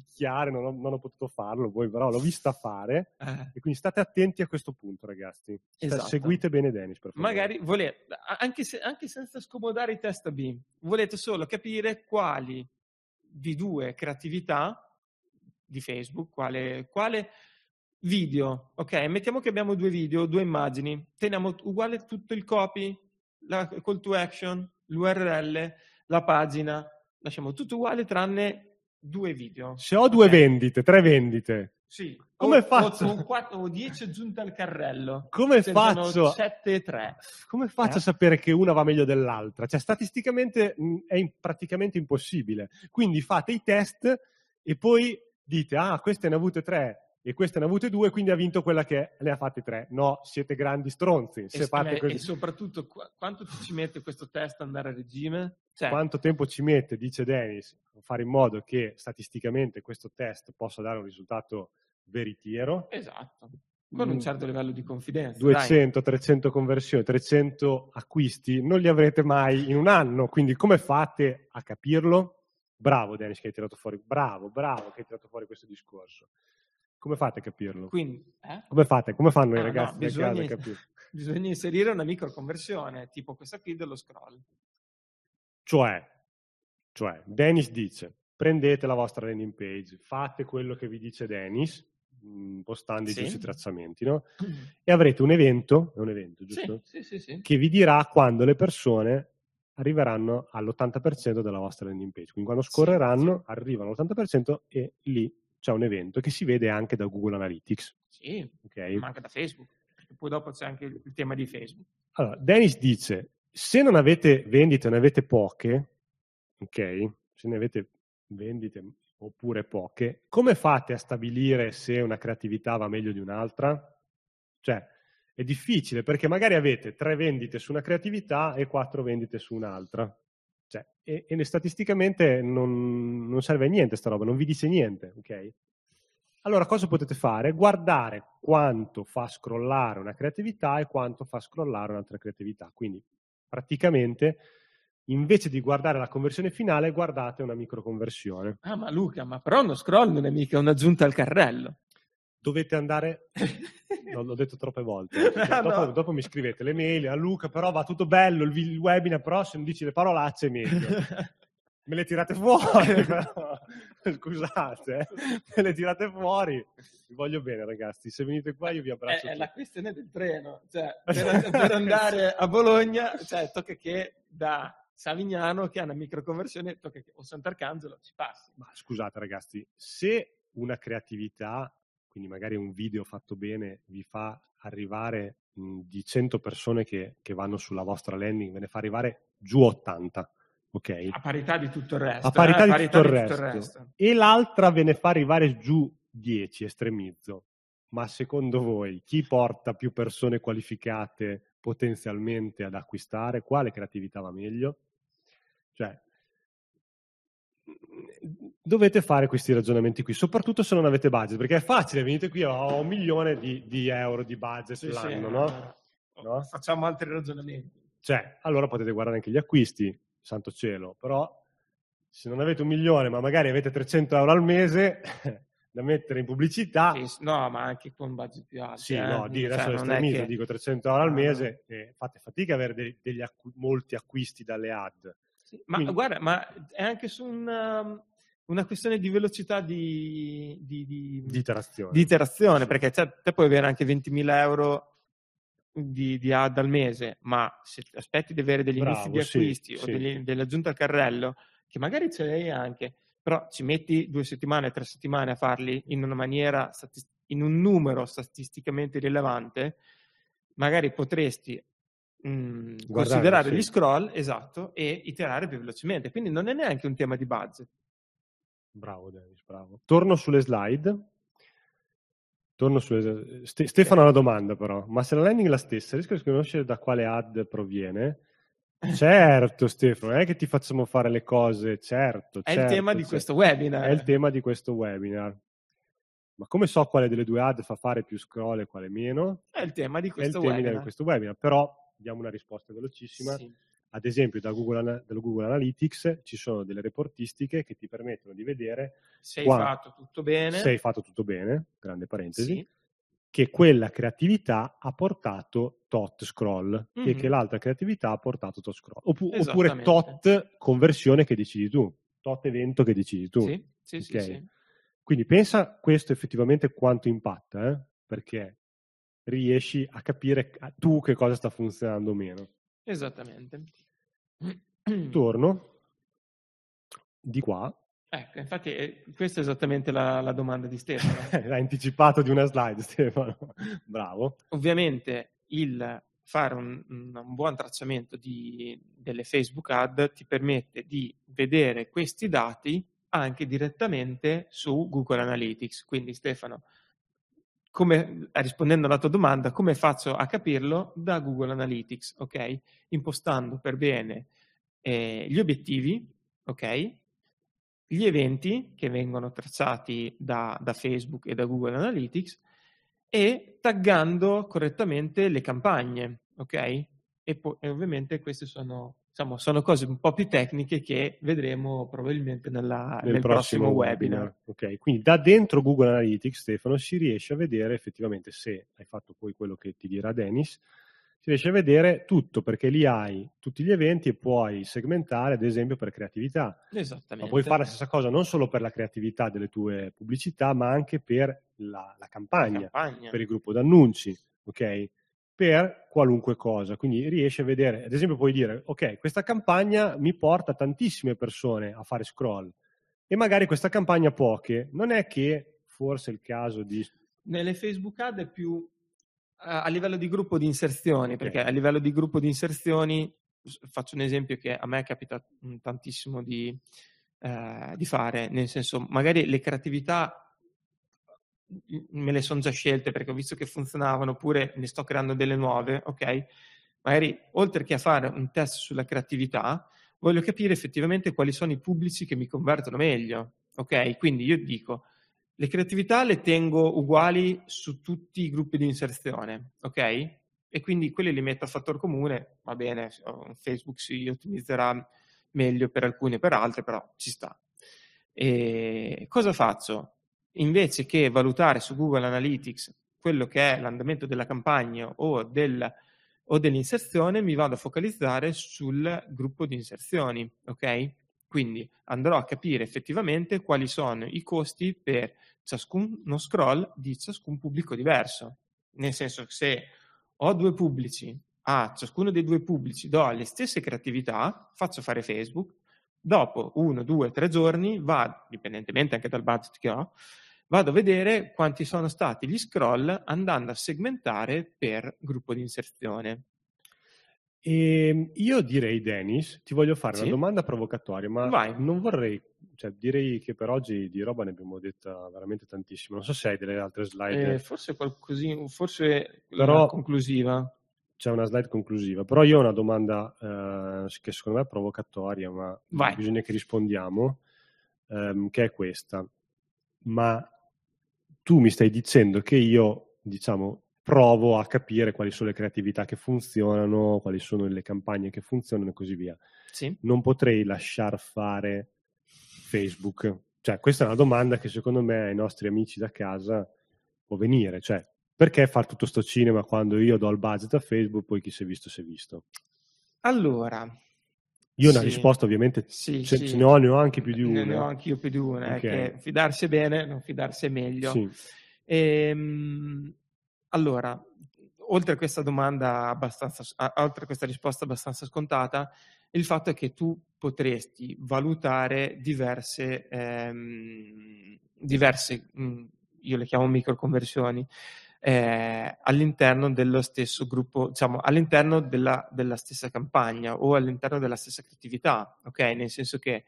picchiare, non ho, non ho potuto farlo, voi però l'ho vista fare Eh, e quindi state attenti a questo punto ragazzi. Esatto. Seguite bene Dennis per favore. magari volete, anche, se- anche senza scomodare i test A-B, volete solo capire quali di due creatività di Facebook, quale, quale video, ok? Mettiamo che abbiamo due video, due immagini, teniamo uguale tutto il copy, la call to action, l'URL, la pagina, lasciamo tutto uguale tranne due video. Se ho due Ok? vendite, tre vendite, Sì. Come o, faccio? O, o, quattro- o 10 aggiunte al carrello. come Sembrano faccio? 7 e 3. Come faccio Eh? a sapere che una va meglio dell'altra? Cioè, statisticamente mh, è in- praticamente impossibile. Quindi fate i test e poi dite, ah, queste ne ha avute tre e queste ne ha avute due, quindi ha vinto quella che ne ha fatte tre. No, siete grandi stronzi. Se E, fate e così. soprattutto qu- quanto ci mette questo test ad andare a regime? Cioè, Quanto tempo ci mette, dice Dennis, a fare in modo che statisticamente questo test possa dare un risultato veritiero? Esatto. Con un Mm. certo livello di confidenza. 200, 300 conversioni, 300 acquisti, non li avrete mai in un anno. Quindi come fate a capirlo? Bravo Dennis che hai tirato fuori, bravo, bravo che hai tirato fuori questo discorso. Come fate a capirlo? Quindi, eh? Come fate? Come fanno Ah, i no, ragazzi da bisogna- casa a capire? <laughs> bisogna inserire una microconversione, tipo questa qui dello scroll. Cioè, cioè, Dennis dice, prendete la vostra landing page, fate quello che vi dice Dennis, mh, postando Sì. i giusti tracciamenti, no? <clears throat> E avrete un evento, è un evento, giusto? sì, sì, sì. che vi dirà quando le persone arriveranno all'80% della vostra landing page. Quindi quando scorreranno, arrivano all'80% e lì c'è un evento che si vede anche da Google Analytics. Sì, ok? ma anche da Facebook. poi dopo c'è anche il tema di Facebook. Allora, Dennis dice, se non avete vendite, ne avete poche, ok? Se ne avete vendite oppure poche, come fate a stabilire se una creatività va meglio di un'altra? Cioè, è difficile perché magari avete tre vendite su una creatività e quattro vendite su un'altra. Cioè, e, e statisticamente non, non, serve a niente sta roba, non vi dice niente, ok? Allora cosa potete fare? Guardare quanto fa scrollare una creatività e quanto fa scrollare un'altra creatività. Quindi praticamente invece di guardare la conversione finale guardate una microconversione. Ah ma Luca, ma però uno scroll non è mica un'aggiunta al carrello dovete andare. <laughs> No, l'ho detto troppe volte. <laughs> dopo, no. dopo, mi scrivete le mail a Luca, però va tutto bello il, il webinar, però se non dici le parolacce è meglio. <laughs> me le tirate fuori, però. Scusate, eh. me le tirate fuori. Vi voglio bene, ragazzi. Se venite qua, io vi abbraccio. È, è la questione del treno. Cioè, per, per andare a Bologna, cioè, tocca che da Savignano, che ha una microconversione, tocca che o Sant'Arcangelo ci passi. Ma scusate, ragazzi, se una creatività quindi magari un video fatto bene vi fa arrivare mh, di 100 persone che, che, vanno sulla vostra landing, ve ne fa arrivare giù 80. Okay? A parità di tutto il resto. A parità, eh? di, parità tutto, il di tutto, il resto. E l'altra ve ne fa arrivare giù 10, estremizzo. Ma secondo voi chi porta più persone qualificate potenzialmente ad acquistare? Quale creatività va meglio? Cioè, dovete fare questi ragionamenti qui, soprattutto se non avete budget, perché è facile, venite qui, ho un milione di, di euro di budget sì, l'anno, sì, no? no? Facciamo altri ragionamenti. Cioè, allora potete guardare anche gli acquisti, santo cielo, però se non avete un milione, ma magari avete 300 euro al mese <laughs> da mettere in pubblicità... Sì, no, ma anche con budget più alti. Sì, eh? no, di, adesso cioè, estremizzo, che... dico 300 euro al mese, e fate fatica ad avere dei, degli molti acquisti dalle ad sì, ma Quindi, guarda, ma è anche su una, um, una questione di velocità di, di, di, di iterazione. Di iterazione sì. Perché cioè, te puoi avere anche 20.000 euro di, di, ad al mese, ma se aspetti di avere degli Bravo, inizi di acquisti sì, o degli, delle aggiunte al carrello, che magari ce l'hai anche, però ci metti due settimane, tre settimane a farli in una maniera, in un numero statisticamente rilevante, magari potresti mh, mm, considerare sì. gli scroll, esatto, e iterare più velocemente. Quindi non è neanche un tema di budget. Bravo Dennis, bravo. Torno sulle slide. Torno sulle... Ste- Stefano ha una domanda però, ma se la landing è la stessa, riesco a riconoscere da quale ad proviene? Certo Stefano, è che ti facciamo fare le cose, certo. È certo, il tema certo. di questo webinar. È il tema di questo webinar. Ma come so quale delle due ad fa fare più scroll e quale meno? È il tema di questo è il tema di questo webinar. Però diamo una risposta velocissima. Sì. Ad esempio, da Google, da Google, Analytics ci sono delle reportistiche che ti permettono di vedere se hai fatto tutto bene. Se hai fatto tutto bene, grande parentesi, sì. che quella creatività ha portato tot scroll mm-hmm. e che l'altra creatività ha portato tot scroll. Oppu- oppure tot conversione che decidi tu, tot evento che decidi tu. Sì, sì, okay? sì, sì. Quindi pensa questo effettivamente quanto impatta, eh? perché riesci a capire tu che cosa sta funzionando o meno. Esattamente. Torno <clears throat> di qua. Ecco, infatti eh, questa è esattamente la, la domanda di Stefano. <laughs> L'ha anticipato di una slide, <laughs> Stefano. Bravo. Ovviamente il fare un, un buon tracciamento di, delle Facebook ad ti permette di vedere questi dati anche direttamente su Google Analytics. Quindi Stefano, come, rispondendo alla tua domanda, come faccio a capirlo? Da Google Analytics, ok? Impostando per bene eh, gli obiettivi, ok? Gli eventi che vengono tracciati da, da Facebook e da Google Analytics e taggando correttamente le campagne, ok? E, po- e ovviamente queste sono Insomma, sono cose un po' più tecniche che vedremo probabilmente nella, nel, nel, prossimo, prossimo webinar. webinar. Ok, quindi da dentro Google Analytics, Stefano, si riesce a vedere effettivamente se hai fatto poi quello che ti dirà Dennis, si riesce a vedere tutto perché lì hai tutti gli eventi e puoi segmentare, ad esempio, per creatività. Esattamente. Ma puoi fare la stessa cosa non solo per la creatività delle tue pubblicità, ma anche per la, la, campagna, la campagna, per il gruppo d'annunci. Ok? Per qualunque cosa. Quindi riesci a vedere, ad esempio puoi dire, ok, questa campagna mi porta tantissime persone a fare scroll e magari questa campagna poche. Non è che forse è il caso di... Nelle Facebook ad è più A livello di gruppo di inserzioni, okay. perché a livello di gruppo di inserzioni faccio un esempio che a me capita mm, tantissimo di, eh, di fare, nel senso magari le creatività me le sono già scelte perché ho visto che funzionavano oppure ne sto creando delle nuove, ok? Magari oltre che a fare un test sulla creatività, voglio capire effettivamente quali sono i pubblici che mi convertono meglio, ok? Quindi io dico, le creatività le tengo uguali su tutti i gruppi di inserzione, ok? E quindi quelli li metto a fattor comune, va bene, Facebook si ottimizzerà meglio per alcuni e per altri, però ci sta. E cosa faccio? Invece che valutare su Google Analytics quello che è l'andamento della campagna o, del, o dell'inserzione, mi vado a focalizzare sul gruppo di inserzioni, ok? Quindi andrò a capire effettivamente quali sono i costi per ciascuno scroll di ciascun pubblico diverso. Nel senso che se ho due pubblici, a ciascuno dei due pubblici do le stesse creatività, faccio fare Facebook, dopo uno, due, tre giorni va, dipendentemente anche dal budget che ho, vado a vedere quanti sono stati gli scroll andando a segmentare per gruppo di inserzione. E ehm, io direi, Dennis, ti voglio fare sì? una domanda provocatoria, ma Vai. non vorrei, cioè direi che per oggi di roba ne abbiamo detta veramente tantissimo. Non so se hai delle altre slide. Eh, forse qualcosina, forse Però conclusiva. C'è una slide conclusiva, però io ho una domanda eh, che secondo me è provocatoria, ma Vai. bisogna che rispondiamo, ehm, che è questa. Ma tu mi stai dicendo che io, diciamo, provo a capire quali sono le creatività che funzionano, quali sono le campagne che funzionano e così via. Sì. Non potrei lasciar fare Facebook. Cioè, questa è una domanda che secondo me ai nostri amici da casa può venire. Cioè, perché fare tutto sto cinema quando io do il budget a Facebook, poi chi si è visto si è visto? Allora, io sì. una risposta ovviamente sì, ce, sì. ce, ne ho, ne ho anche più di una. Ne ho anche io più di una, okay. che fidarsi è bene, non fidarsi è meglio. Sì. Ehm, allora, oltre a questa domanda abbastanza, oltre a questa risposta abbastanza scontata, il fatto è che tu potresti valutare diverse, ehm, diverse mh, io le chiamo microconversioni, eh, all'interno dello stesso gruppo, diciamo, all'interno della, della, stessa campagna o all'interno della stessa creatività, ok? Nel senso che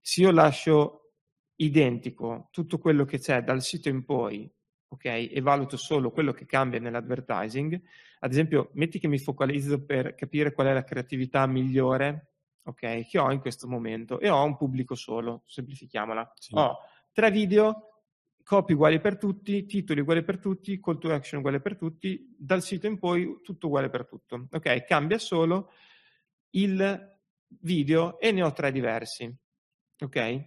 se io lascio identico tutto quello che c'è dal sito in poi, ok? E valuto solo quello che cambia nell'advertising, ad esempio, metti che mi focalizzo per capire qual è la creatività migliore, ok? Che ho in questo momento e ho un pubblico solo, semplifichiamola. Sì. Ho tre video copy uguali per tutti, titoli uguali per tutti, call to action uguale per tutti, dal sito in poi tutto uguale per tutto. Ok, cambia solo il video e ne ho tre diversi. Ok?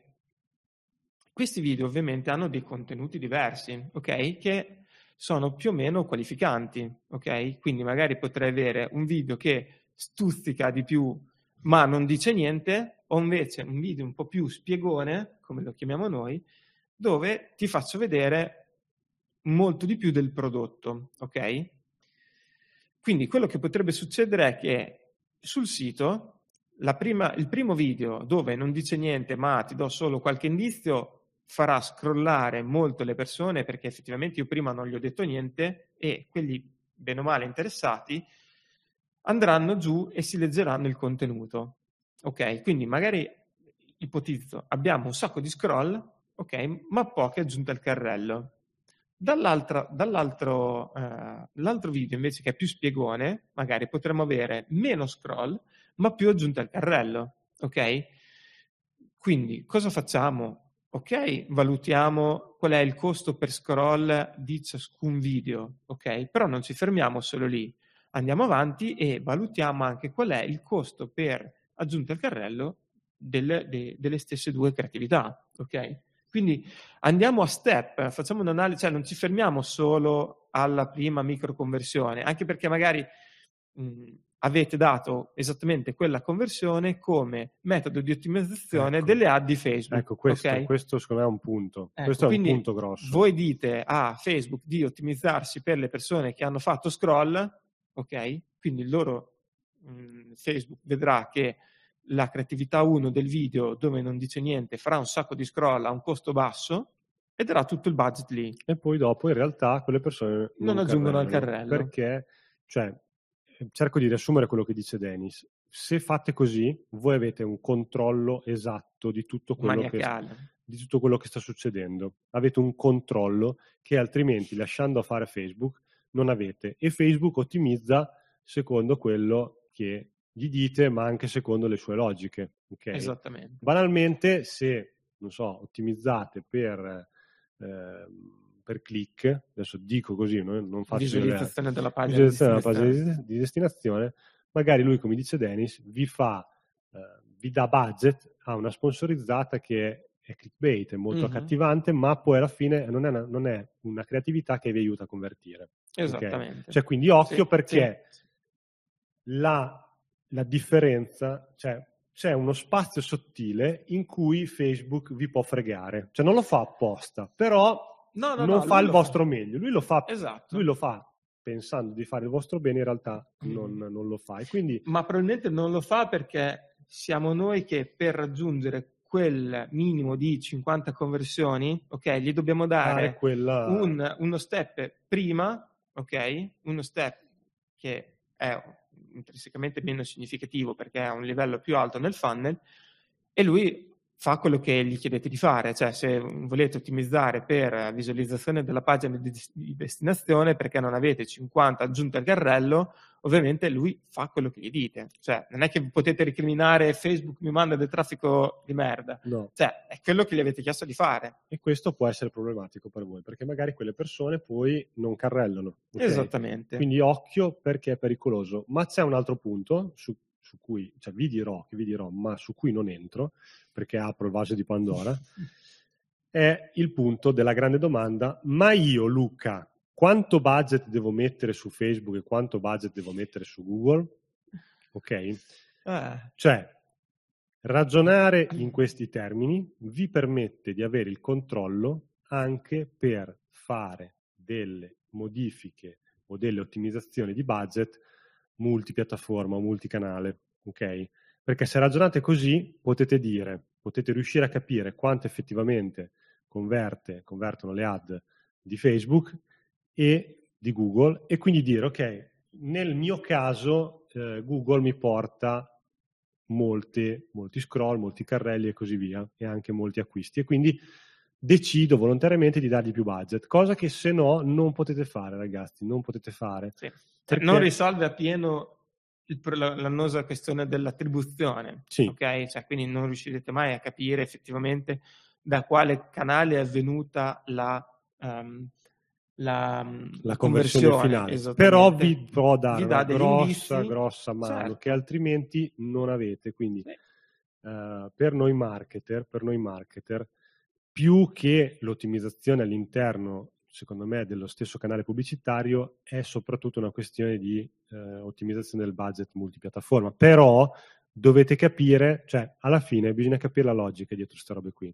Questi video ovviamente hanno dei contenuti diversi, ok? Che sono più o meno qualificanti, ok? Quindi magari potrei avere un video che stuzzica di più ma non dice niente, o invece un video un po' più spiegone, come lo chiamiamo noi, dove ti faccio vedere molto di più del prodotto, ok? Quindi quello che potrebbe succedere è che sul sito prima, il primo video dove non dice niente ma ti do solo qualche indizio farà scrollare molto le persone perché effettivamente io prima non gli ho detto niente e quelli bene o male interessati andranno giù e si leggeranno il contenuto. Ok, quindi magari ipotizzo abbiamo un sacco di scroll ok? Ma poche aggiunte al carrello. Dall'altro, dall'altro eh, video invece che è più spiegone, magari potremmo avere meno scroll, ma più aggiunte al carrello, ok? Quindi cosa facciamo? Ok, valutiamo qual è il costo per scroll di ciascun video, ok? Però non ci fermiamo solo lì, andiamo avanti e valutiamo anche qual è il costo per aggiunta al carrello delle, de, delle stesse due creatività, ok? Quindi andiamo a step, facciamo un'analisi, cioè non ci fermiamo solo alla prima microconversione, anche perché magari mh, avete dato esattamente quella conversione come metodo di ottimizzazione ecco. delle ad di Facebook. Ecco, questo, okay? questo secondo me è un punto. Ecco, questo è un punto grosso. Voi dite a Facebook di ottimizzarsi per le persone che hanno fatto scroll, ok? Quindi il loro mh, Facebook vedrà che la creatività 1 del video dove non dice niente farà un sacco di scroll a un costo basso, e darà tutto il budget lì. E poi dopo in realtà quelle persone non, non aggiungono al carrello. Perché, cioè, cerco di riassumere quello che dice Dennis. Se fate così, voi avete un controllo esatto di tutto quello, che, di tutto quello che sta succedendo. Avete un controllo che altrimenti, lasciando a fare Facebook, non avete. E Facebook ottimizza secondo quello che gli dite, ma anche secondo le sue logiche. Okay? Esattamente. Banalmente, se, non so, ottimizzate per Ehm, per click, adesso dico così, no? non faccio visualizzazione della pagina, visualizzazione della pagina di, destinazione, magari lui, come dice Dennis, vi fa, eh, vi dà budget a una sponsorizzata che è clickbait, è molto mm-hmm. accattivante, ma poi alla fine non è, una, non è, una, creatività che vi aiuta a convertire. Esattamente. Okay? Cioè, quindi occhio sì, perché sì. La, la differenza, cioè c'è uno spazio sottile in cui Facebook vi può fregare. Cioè non lo fa apposta, però no, no, non no, fa il vostro fa. meglio. Lui lo fa, esatto. lui lo fa pensando di fare il vostro bene, in realtà mm. non, non lo fa. Quindi... Ma probabilmente non lo fa perché siamo noi che per raggiungere quel minimo di 50 conversioni, ok, gli dobbiamo dare quella... un, uno step prima, ok, uno step che è intrinsecamente meno significativo perché ha un livello più alto nel funnel e lui fa quello che gli chiedete di fare, cioè se volete ottimizzare per visualizzazione della pagina di, destinazione perché non avete 50 aggiunte al carrello, ovviamente lui fa quello che gli dite, cioè non è che potete recriminare Facebook mi manda del traffico di merda, no. cioè è quello che gli avete chiesto di fare. E questo può essere problematico per voi perché magari quelle persone poi non carrellano. Okay? Esattamente. Quindi occhio perché è pericoloso, ma c'è un altro punto su su cui, cioè vi dirò, che vi dirò, ma su cui non entro, perché apro il vaso di Pandora, <laughs> è il punto della grande domanda, ma io Luca, quanto budget devo mettere su Facebook e quanto budget devo mettere su Google? Ok? Ah. Cioè, ragionare in questi termini vi permette di avere il controllo anche per fare delle modifiche o delle ottimizzazioni di budget multipiattaforma o multicanale, ok? Perché se ragionate così potete dire, potete riuscire a capire quanto effettivamente converte, convertono le ad di Facebook e di Google e quindi dire, ok, nel mio caso eh, Google mi porta molti, molti scroll, molti carrelli e così via, e anche molti acquisti. E quindi decido volontariamente di dargli più budget, cosa che se no non potete fare, ragazzi, non potete fare. Sì. Perché... Non risolve appieno l'annosa questione dell'attribuzione, sì. ok? Cioè, quindi non riuscirete mai a capire effettivamente da quale canale è avvenuta la, um, la, la conversione, conversione finale. Però vi può dare vi una grossa, indizi, grossa mano certo. che altrimenti non avete. Quindi sì. uh, per noi marketer, per noi marketer, più che l'ottimizzazione all'interno, secondo me, dello stesso canale pubblicitario, è soprattutto una questione di eh, ottimizzazione del budget multipiattaforma. Però dovete capire, cioè alla fine bisogna capire la logica dietro queste robe qui,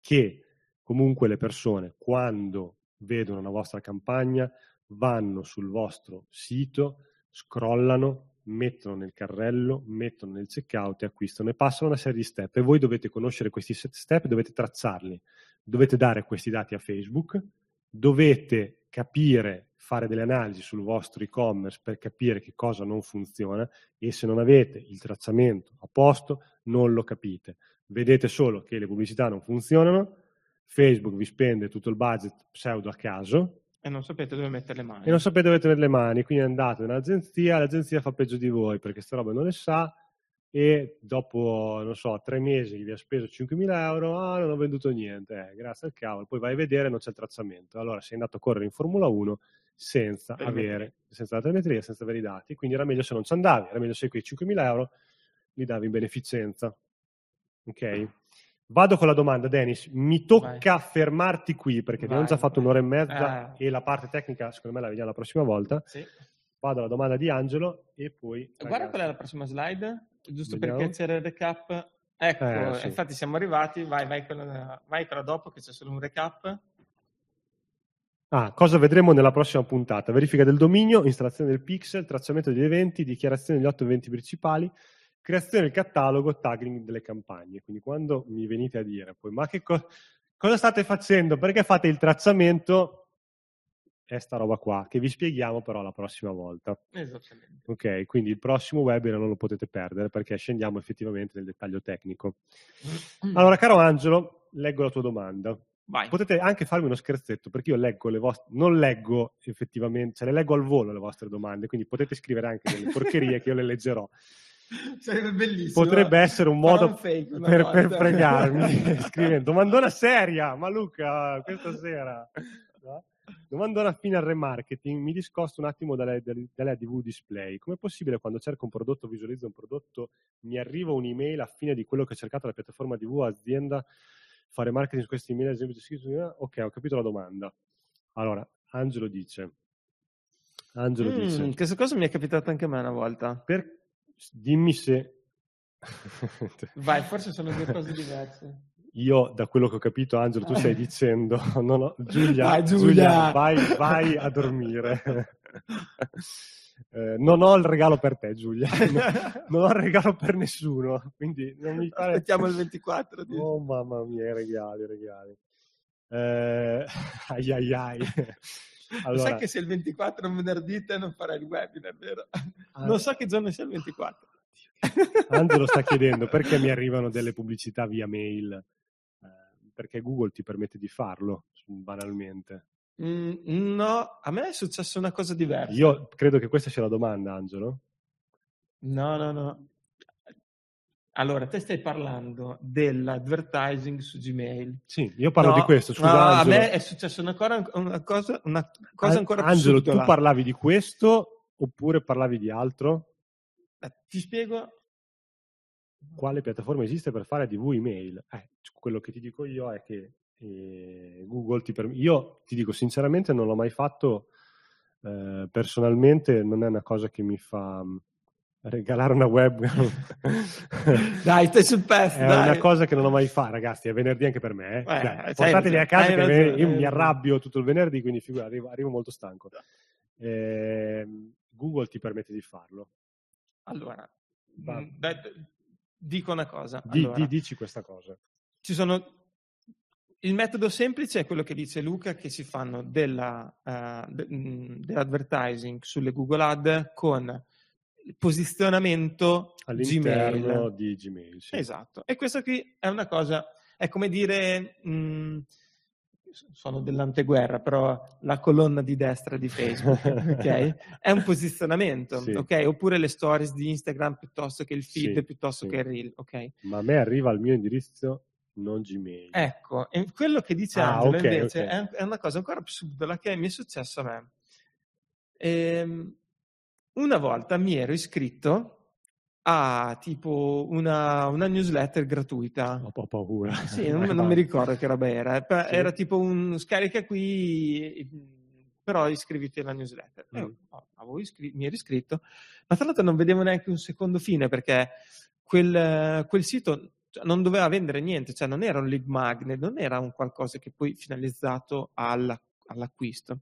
che comunque le persone quando vedono una vostra campagna vanno sul vostro sito, scrollano, mettono nel carrello, mettono nel checkout e acquistano e passano una serie di step e voi dovete conoscere questi step, dovete tracciarli, dovete dare questi dati a Facebook, dovete capire, fare delle analisi sul vostro e-commerce per capire che cosa non funziona e se non avete il tracciamento a posto non lo capite. Vedete solo che le pubblicità non funzionano, Facebook vi spende tutto il budget pseudo a caso, e non sapete dove mettere le mani. E non sapete dove mettere le mani, quindi andate in un'agenzia, l'agenzia fa peggio di voi perché questa roba non le sa e dopo, non so, tre mesi che vi ha speso 5.000 euro, ah, non ho venduto niente, eh, grazie al cavolo, poi vai a vedere non c'è il tracciamento. Allora sei andato a correre in Formula 1 senza avere, senza la telemetria, senza avere i dati, quindi era meglio se non ci andavi, era meglio se quei 5.000 euro li davi in beneficenza. Ok? Vado con la domanda, Denis. Mi tocca vai. fermarti qui perché abbiamo già fatto un'ora e mezza eh. e la parte tecnica, secondo me, la vediamo la prossima volta. Sì. Vado alla domanda di Angelo e poi. Guarda ragazzi. qual è la prossima slide, giusto vediamo. perché c'era il recap. Ecco, eh, sì. infatti siamo arrivati. Vai, vai quella, vai quella dopo che c'è solo un recap. Ah, cosa vedremo nella prossima puntata? Verifica del dominio, installazione del pixel, tracciamento degli eventi, dichiarazione degli otto eventi principali, creazione del catalogo, tagging delle campagne. Quindi quando mi venite a dire poi, ma che cosa cosa state facendo? Perché fate il tracciamento? È sta roba qua, che vi spieghiamo però la prossima volta. Esattamente. Ok, quindi il prossimo webinar non lo potete perdere perché scendiamo effettivamente nel dettaglio tecnico. Allora, caro Angelo, leggo la tua domanda. Vai. Potete anche farmi uno scherzetto perché io leggo le vostre, non leggo effettivamente, cioè le leggo al volo le vostre domande, quindi potete scrivere anche delle porcherie che io le leggerò. <laughs> Sarebbe bellissimo. Potrebbe essere un modo un fake per, volta. per fregarmi <laughs> scrivendo domandona seria, ma Luca, questa sera. no? Domandona fine al remarketing, mi discosto un attimo dalle, dalle, ADV display. Com'è possibile quando cerco un prodotto, visualizzo un prodotto, mi arriva un'email a fine di quello che ho cercato alla piattaforma ADV azienda, fare marketing su queste email, ad esempio, ok, ho capito la domanda. Allora, Angelo dice, Angelo Mm, dice, questa cosa mi è capitata anche a me una volta. per, dimmi se... <laughs> Vai, forse sono due cose diverse. Io, da quello che ho capito, Angelo, tu stai dicendo, <laughs> no, no, Giulia, Vai, Giulia. vai, vai a dormire. <laughs> Eh, non ho il regalo per te, Giulia. non ho il regalo per nessuno, quindi non mi fare... Aspettiamo il 24. di- Oh, mamma mia, i regali, i regali. Eh, ai ai ai. Lo Allora, sai che se il 24 è un venerdì te non farai il webinar, vero? Ah. Non so che giorno sia il 24. Angelo sta chiedendo <laughs> perché mi arrivano delle pubblicità via mail. Eh, perché Google ti permette di farlo, banalmente. Mm, no, a me è successa una cosa diversa. Io credo che questa sia la domanda, Angelo. No, no, no. Allora, te stai parlando dell'advertising su Gmail. Sì, io parlo No, di questo, scusa no, a Angelo. me è successa una, cosa- una cosa, una cosa An- ancora più Angelo, tu parlavi di questo oppure parlavi di altro? Ti spiego? Quale piattaforma esiste per fare ADV email? Eh, quello che ti dico io è che eh, Google ti permette... Io ti dico sinceramente non l'ho mai fatto, eh, personalmente non è una cosa che mi fa mh, regalare una webcam. <laughs> Dai, stai sul pezzo, È dai. una cosa che non ho mai fatto, ragazzi. È venerdì anche per me. eh. Eh, hai portateli a casa ragione, io hai mi arrabbio tutto il venerdì, quindi figura, arrivo, arrivo molto stanco. Ehm, Google ti permette di farlo. Allora, Va. mm, dico una cosa. Di- Allora, di- dici questa cosa. ci sono... Il metodo semplice è quello che dice Luca, che si fanno della, eh, de- mm, dell'advertising sulle Google Ad con il posizionamento All'interno Gmail. di Gmail. sì. Esatto. E questa qui è una cosa, è come dire, mh, sono dell'anteguerra, però la colonna di destra di Facebook, <laughs> ok? È un posizionamento, Sì. ok? Oppure le stories di Instagram piuttosto che il feed, Sì, piuttosto che il reel, ok? Ma a me arriva al mio indirizzo non Gmail. Ecco, e quello che dice Ah, Angelo ok, invece ok. È, è una cosa ancora più subdola che mi è successo a me. Ehm, una volta mi ero iscritto a tipo una, una newsletter gratuita. Ho, ho paura. Sì, <laughs> non, non mi ricordo che roba era. eh, però Sì. Era tipo un scarica qui, però iscriviti alla newsletter. Mm. oh, avevo iscri- mi ero iscritto, ma tra l'altro non vedevo neanche un secondo fine perché quel, quel sito cioè, non doveva vendere niente, cioè non era un lead magnet, non era un qualcosa che poi finalizzato alla- all'acquisto.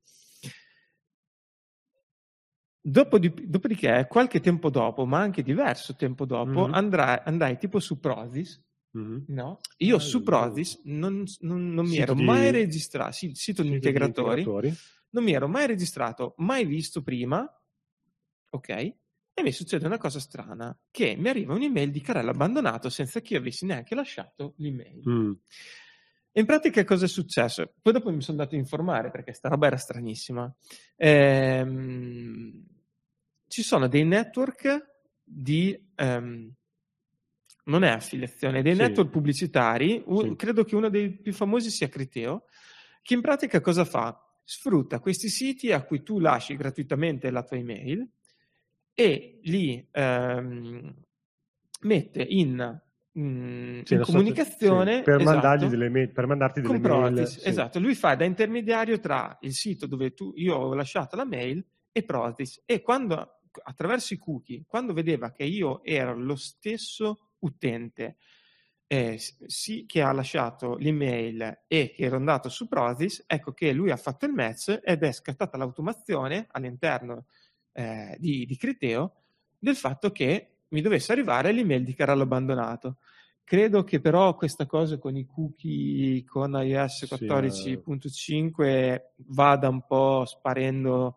Dopodi- dopodiché, qualche tempo dopo, ma anche diverso tempo dopo, Mhm. andrai- andai tipo su Prozis Mhm. No, io Ah, su Prozis non, non- non mi ero di- mai registrato, sì, sito di Sito integratori, integratori. non mi ero mai registrato, mai visto prima, ok? E mi succede una cosa strana, che mi arriva un'email di carrello abbandonato senza che io avessi neanche lasciato l'email. Mm. In pratica cosa è successo? Poi dopo mi sono andato a informare perché sta roba era stranissima. Ehm, ci sono dei network di... ehm, non è affiliazione, dei Sì. network pubblicitari, u- Sì. credo che uno dei più famosi sia Criteo, che in pratica cosa fa? Sfrutta questi siti a cui tu lasci gratuitamente la tua email e li ehm, mette in, mm, Sì, in comunicazione sì, per, esatto, mandargli delle mail- per mandarti delle mail. Sì. esatto, lui fa da intermediario tra il sito dove tu, io ho lasciato la mail e Protis e quando attraverso i cookie, quando vedeva che io ero lo stesso utente eh, sì, che ha lasciato l'email e che ero andato su Protis, ecco che lui ha fatto il match ed è scattata l'automazione all'interno eh, di, di Criteo del fatto che mi dovesse arrivare l'email di Carallo abbandonato. Credo che però questa cosa con i cookie con iOS 14.5 sì, vada un po' sparendo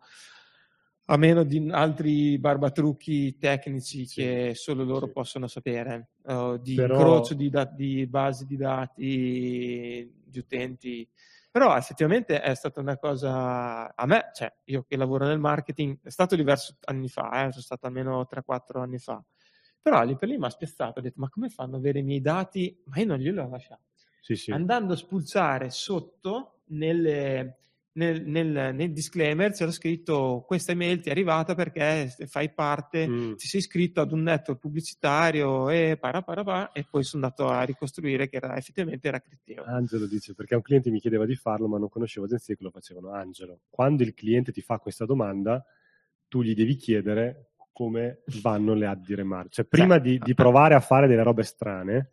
a meno di altri barbatrucchi tecnici sì, che solo loro sì. possono sapere, uh, di Però... incrocio di, da- di, basi di dati di utenti. Però effettivamente è stata una cosa, a me, cioè io che lavoro nel marketing, è stato diverso anni fa, eh, sono stato almeno 3-4 anni fa, però lì per lì mi ha spiazzato, ho detto ma come fanno ad avere i miei dati? Ma io non glieli ho lasciati. Sì, sì. Andando a spulsare sotto nelle, nel, nel, nel, disclaimer c'era scritto questa email ti è arrivata perché fai parte, mm. ti sei iscritto ad un network pubblicitario e para, para, para, e poi sono andato a ricostruire che era, effettivamente era Criteo. Angelo dice perché un cliente mi chiedeva di farlo ma non conoscevo agenzie che lo facevano. Angelo, quando il cliente ti fa questa domanda tu gli devi chiedere come vanno le ad di remark. Cioè prima di, di <laughs> provare a fare delle robe strane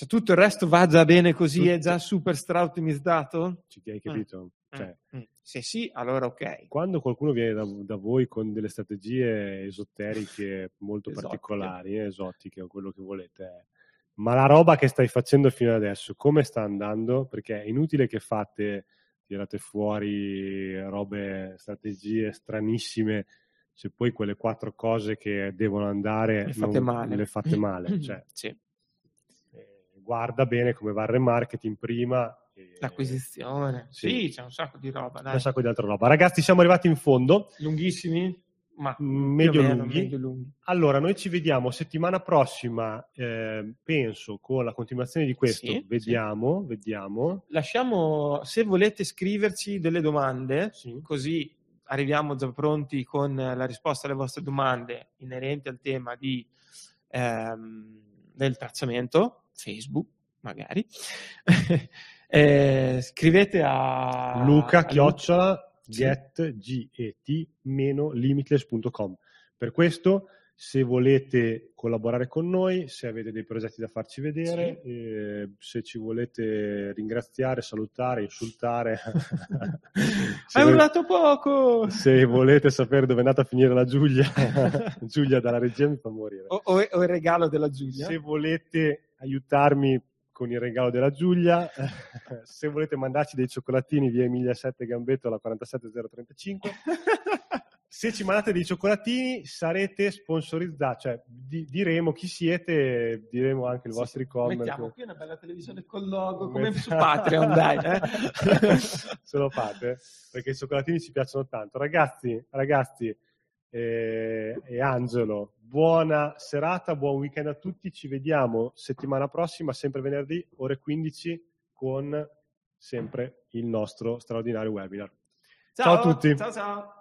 cioè tutto il resto va già bene così, tutto. è già super stra-ottimizzato? Ci hai capito? Mm. Cioè, mm. Se sì, allora ok. Quando qualcuno viene da, da voi con delle strategie esoteriche molto esotiche. particolari, esotiche o quello che volete, ma la roba che stai facendo fino adesso, come sta andando? Perché è inutile che fate, tirate fuori robe, strategie stranissime, se poi quelle quattro cose che devono andare le fate non, male. Le fate male. <clears throat> Cioè, sì guarda bene come va il remarketing prima. E... L'acquisizione, sì. sì. c'è un sacco di roba. Dai. Un sacco di altra roba. Ragazzi, siamo arrivati in fondo. Lunghissimi? Ma mm, medio, meno, lunghi. medio lunghi. Allora, noi ci vediamo settimana prossima, eh, penso, con la continuazione di questo. Sì, vediamo, sì. vediamo. Lasciamo, se volete scriverci delle domande, sì. così arriviamo già pronti con la risposta alle vostre domande inerenti al tema di, ehm, del tracciamento Facebook, magari. <laughs> eh, scrivete a Luca Chiocciola get get-limitless.com. Per questo, se volete collaborare con noi, se avete dei progetti da farci vedere, sì. eh, se ci volete ringraziare, salutare, insultare. <laughs> Hai urlato poco! Se volete sapere dove è andata a finire la Giulia, <laughs> Giulia dalla regia mi fa morire. O, o, o il regalo della Giulia. Se volete aiutarmi con il regalo della Giulia. <laughs> Se volete mandarci dei cioccolatini via Emilia 7 Gambetto alla 47035. Se ci mandate dei cioccolatini sarete sponsorizzati, cioè di- diremo chi siete, diremo anche i vostri comment. Mettiamo qui una bella televisione col logo, come su Patreon, dai. Eh? Se lo fate, perché i cioccolatini ci piacciono tanto. Ragazzi, ragazzi, e, e Angelo. Buona serata, buon weekend a tutti. Ci vediamo settimana prossima, sempre venerdì, ore 15, con sempre il nostro straordinario webinar. Ciao, ciao a tutti. Ciao ciao.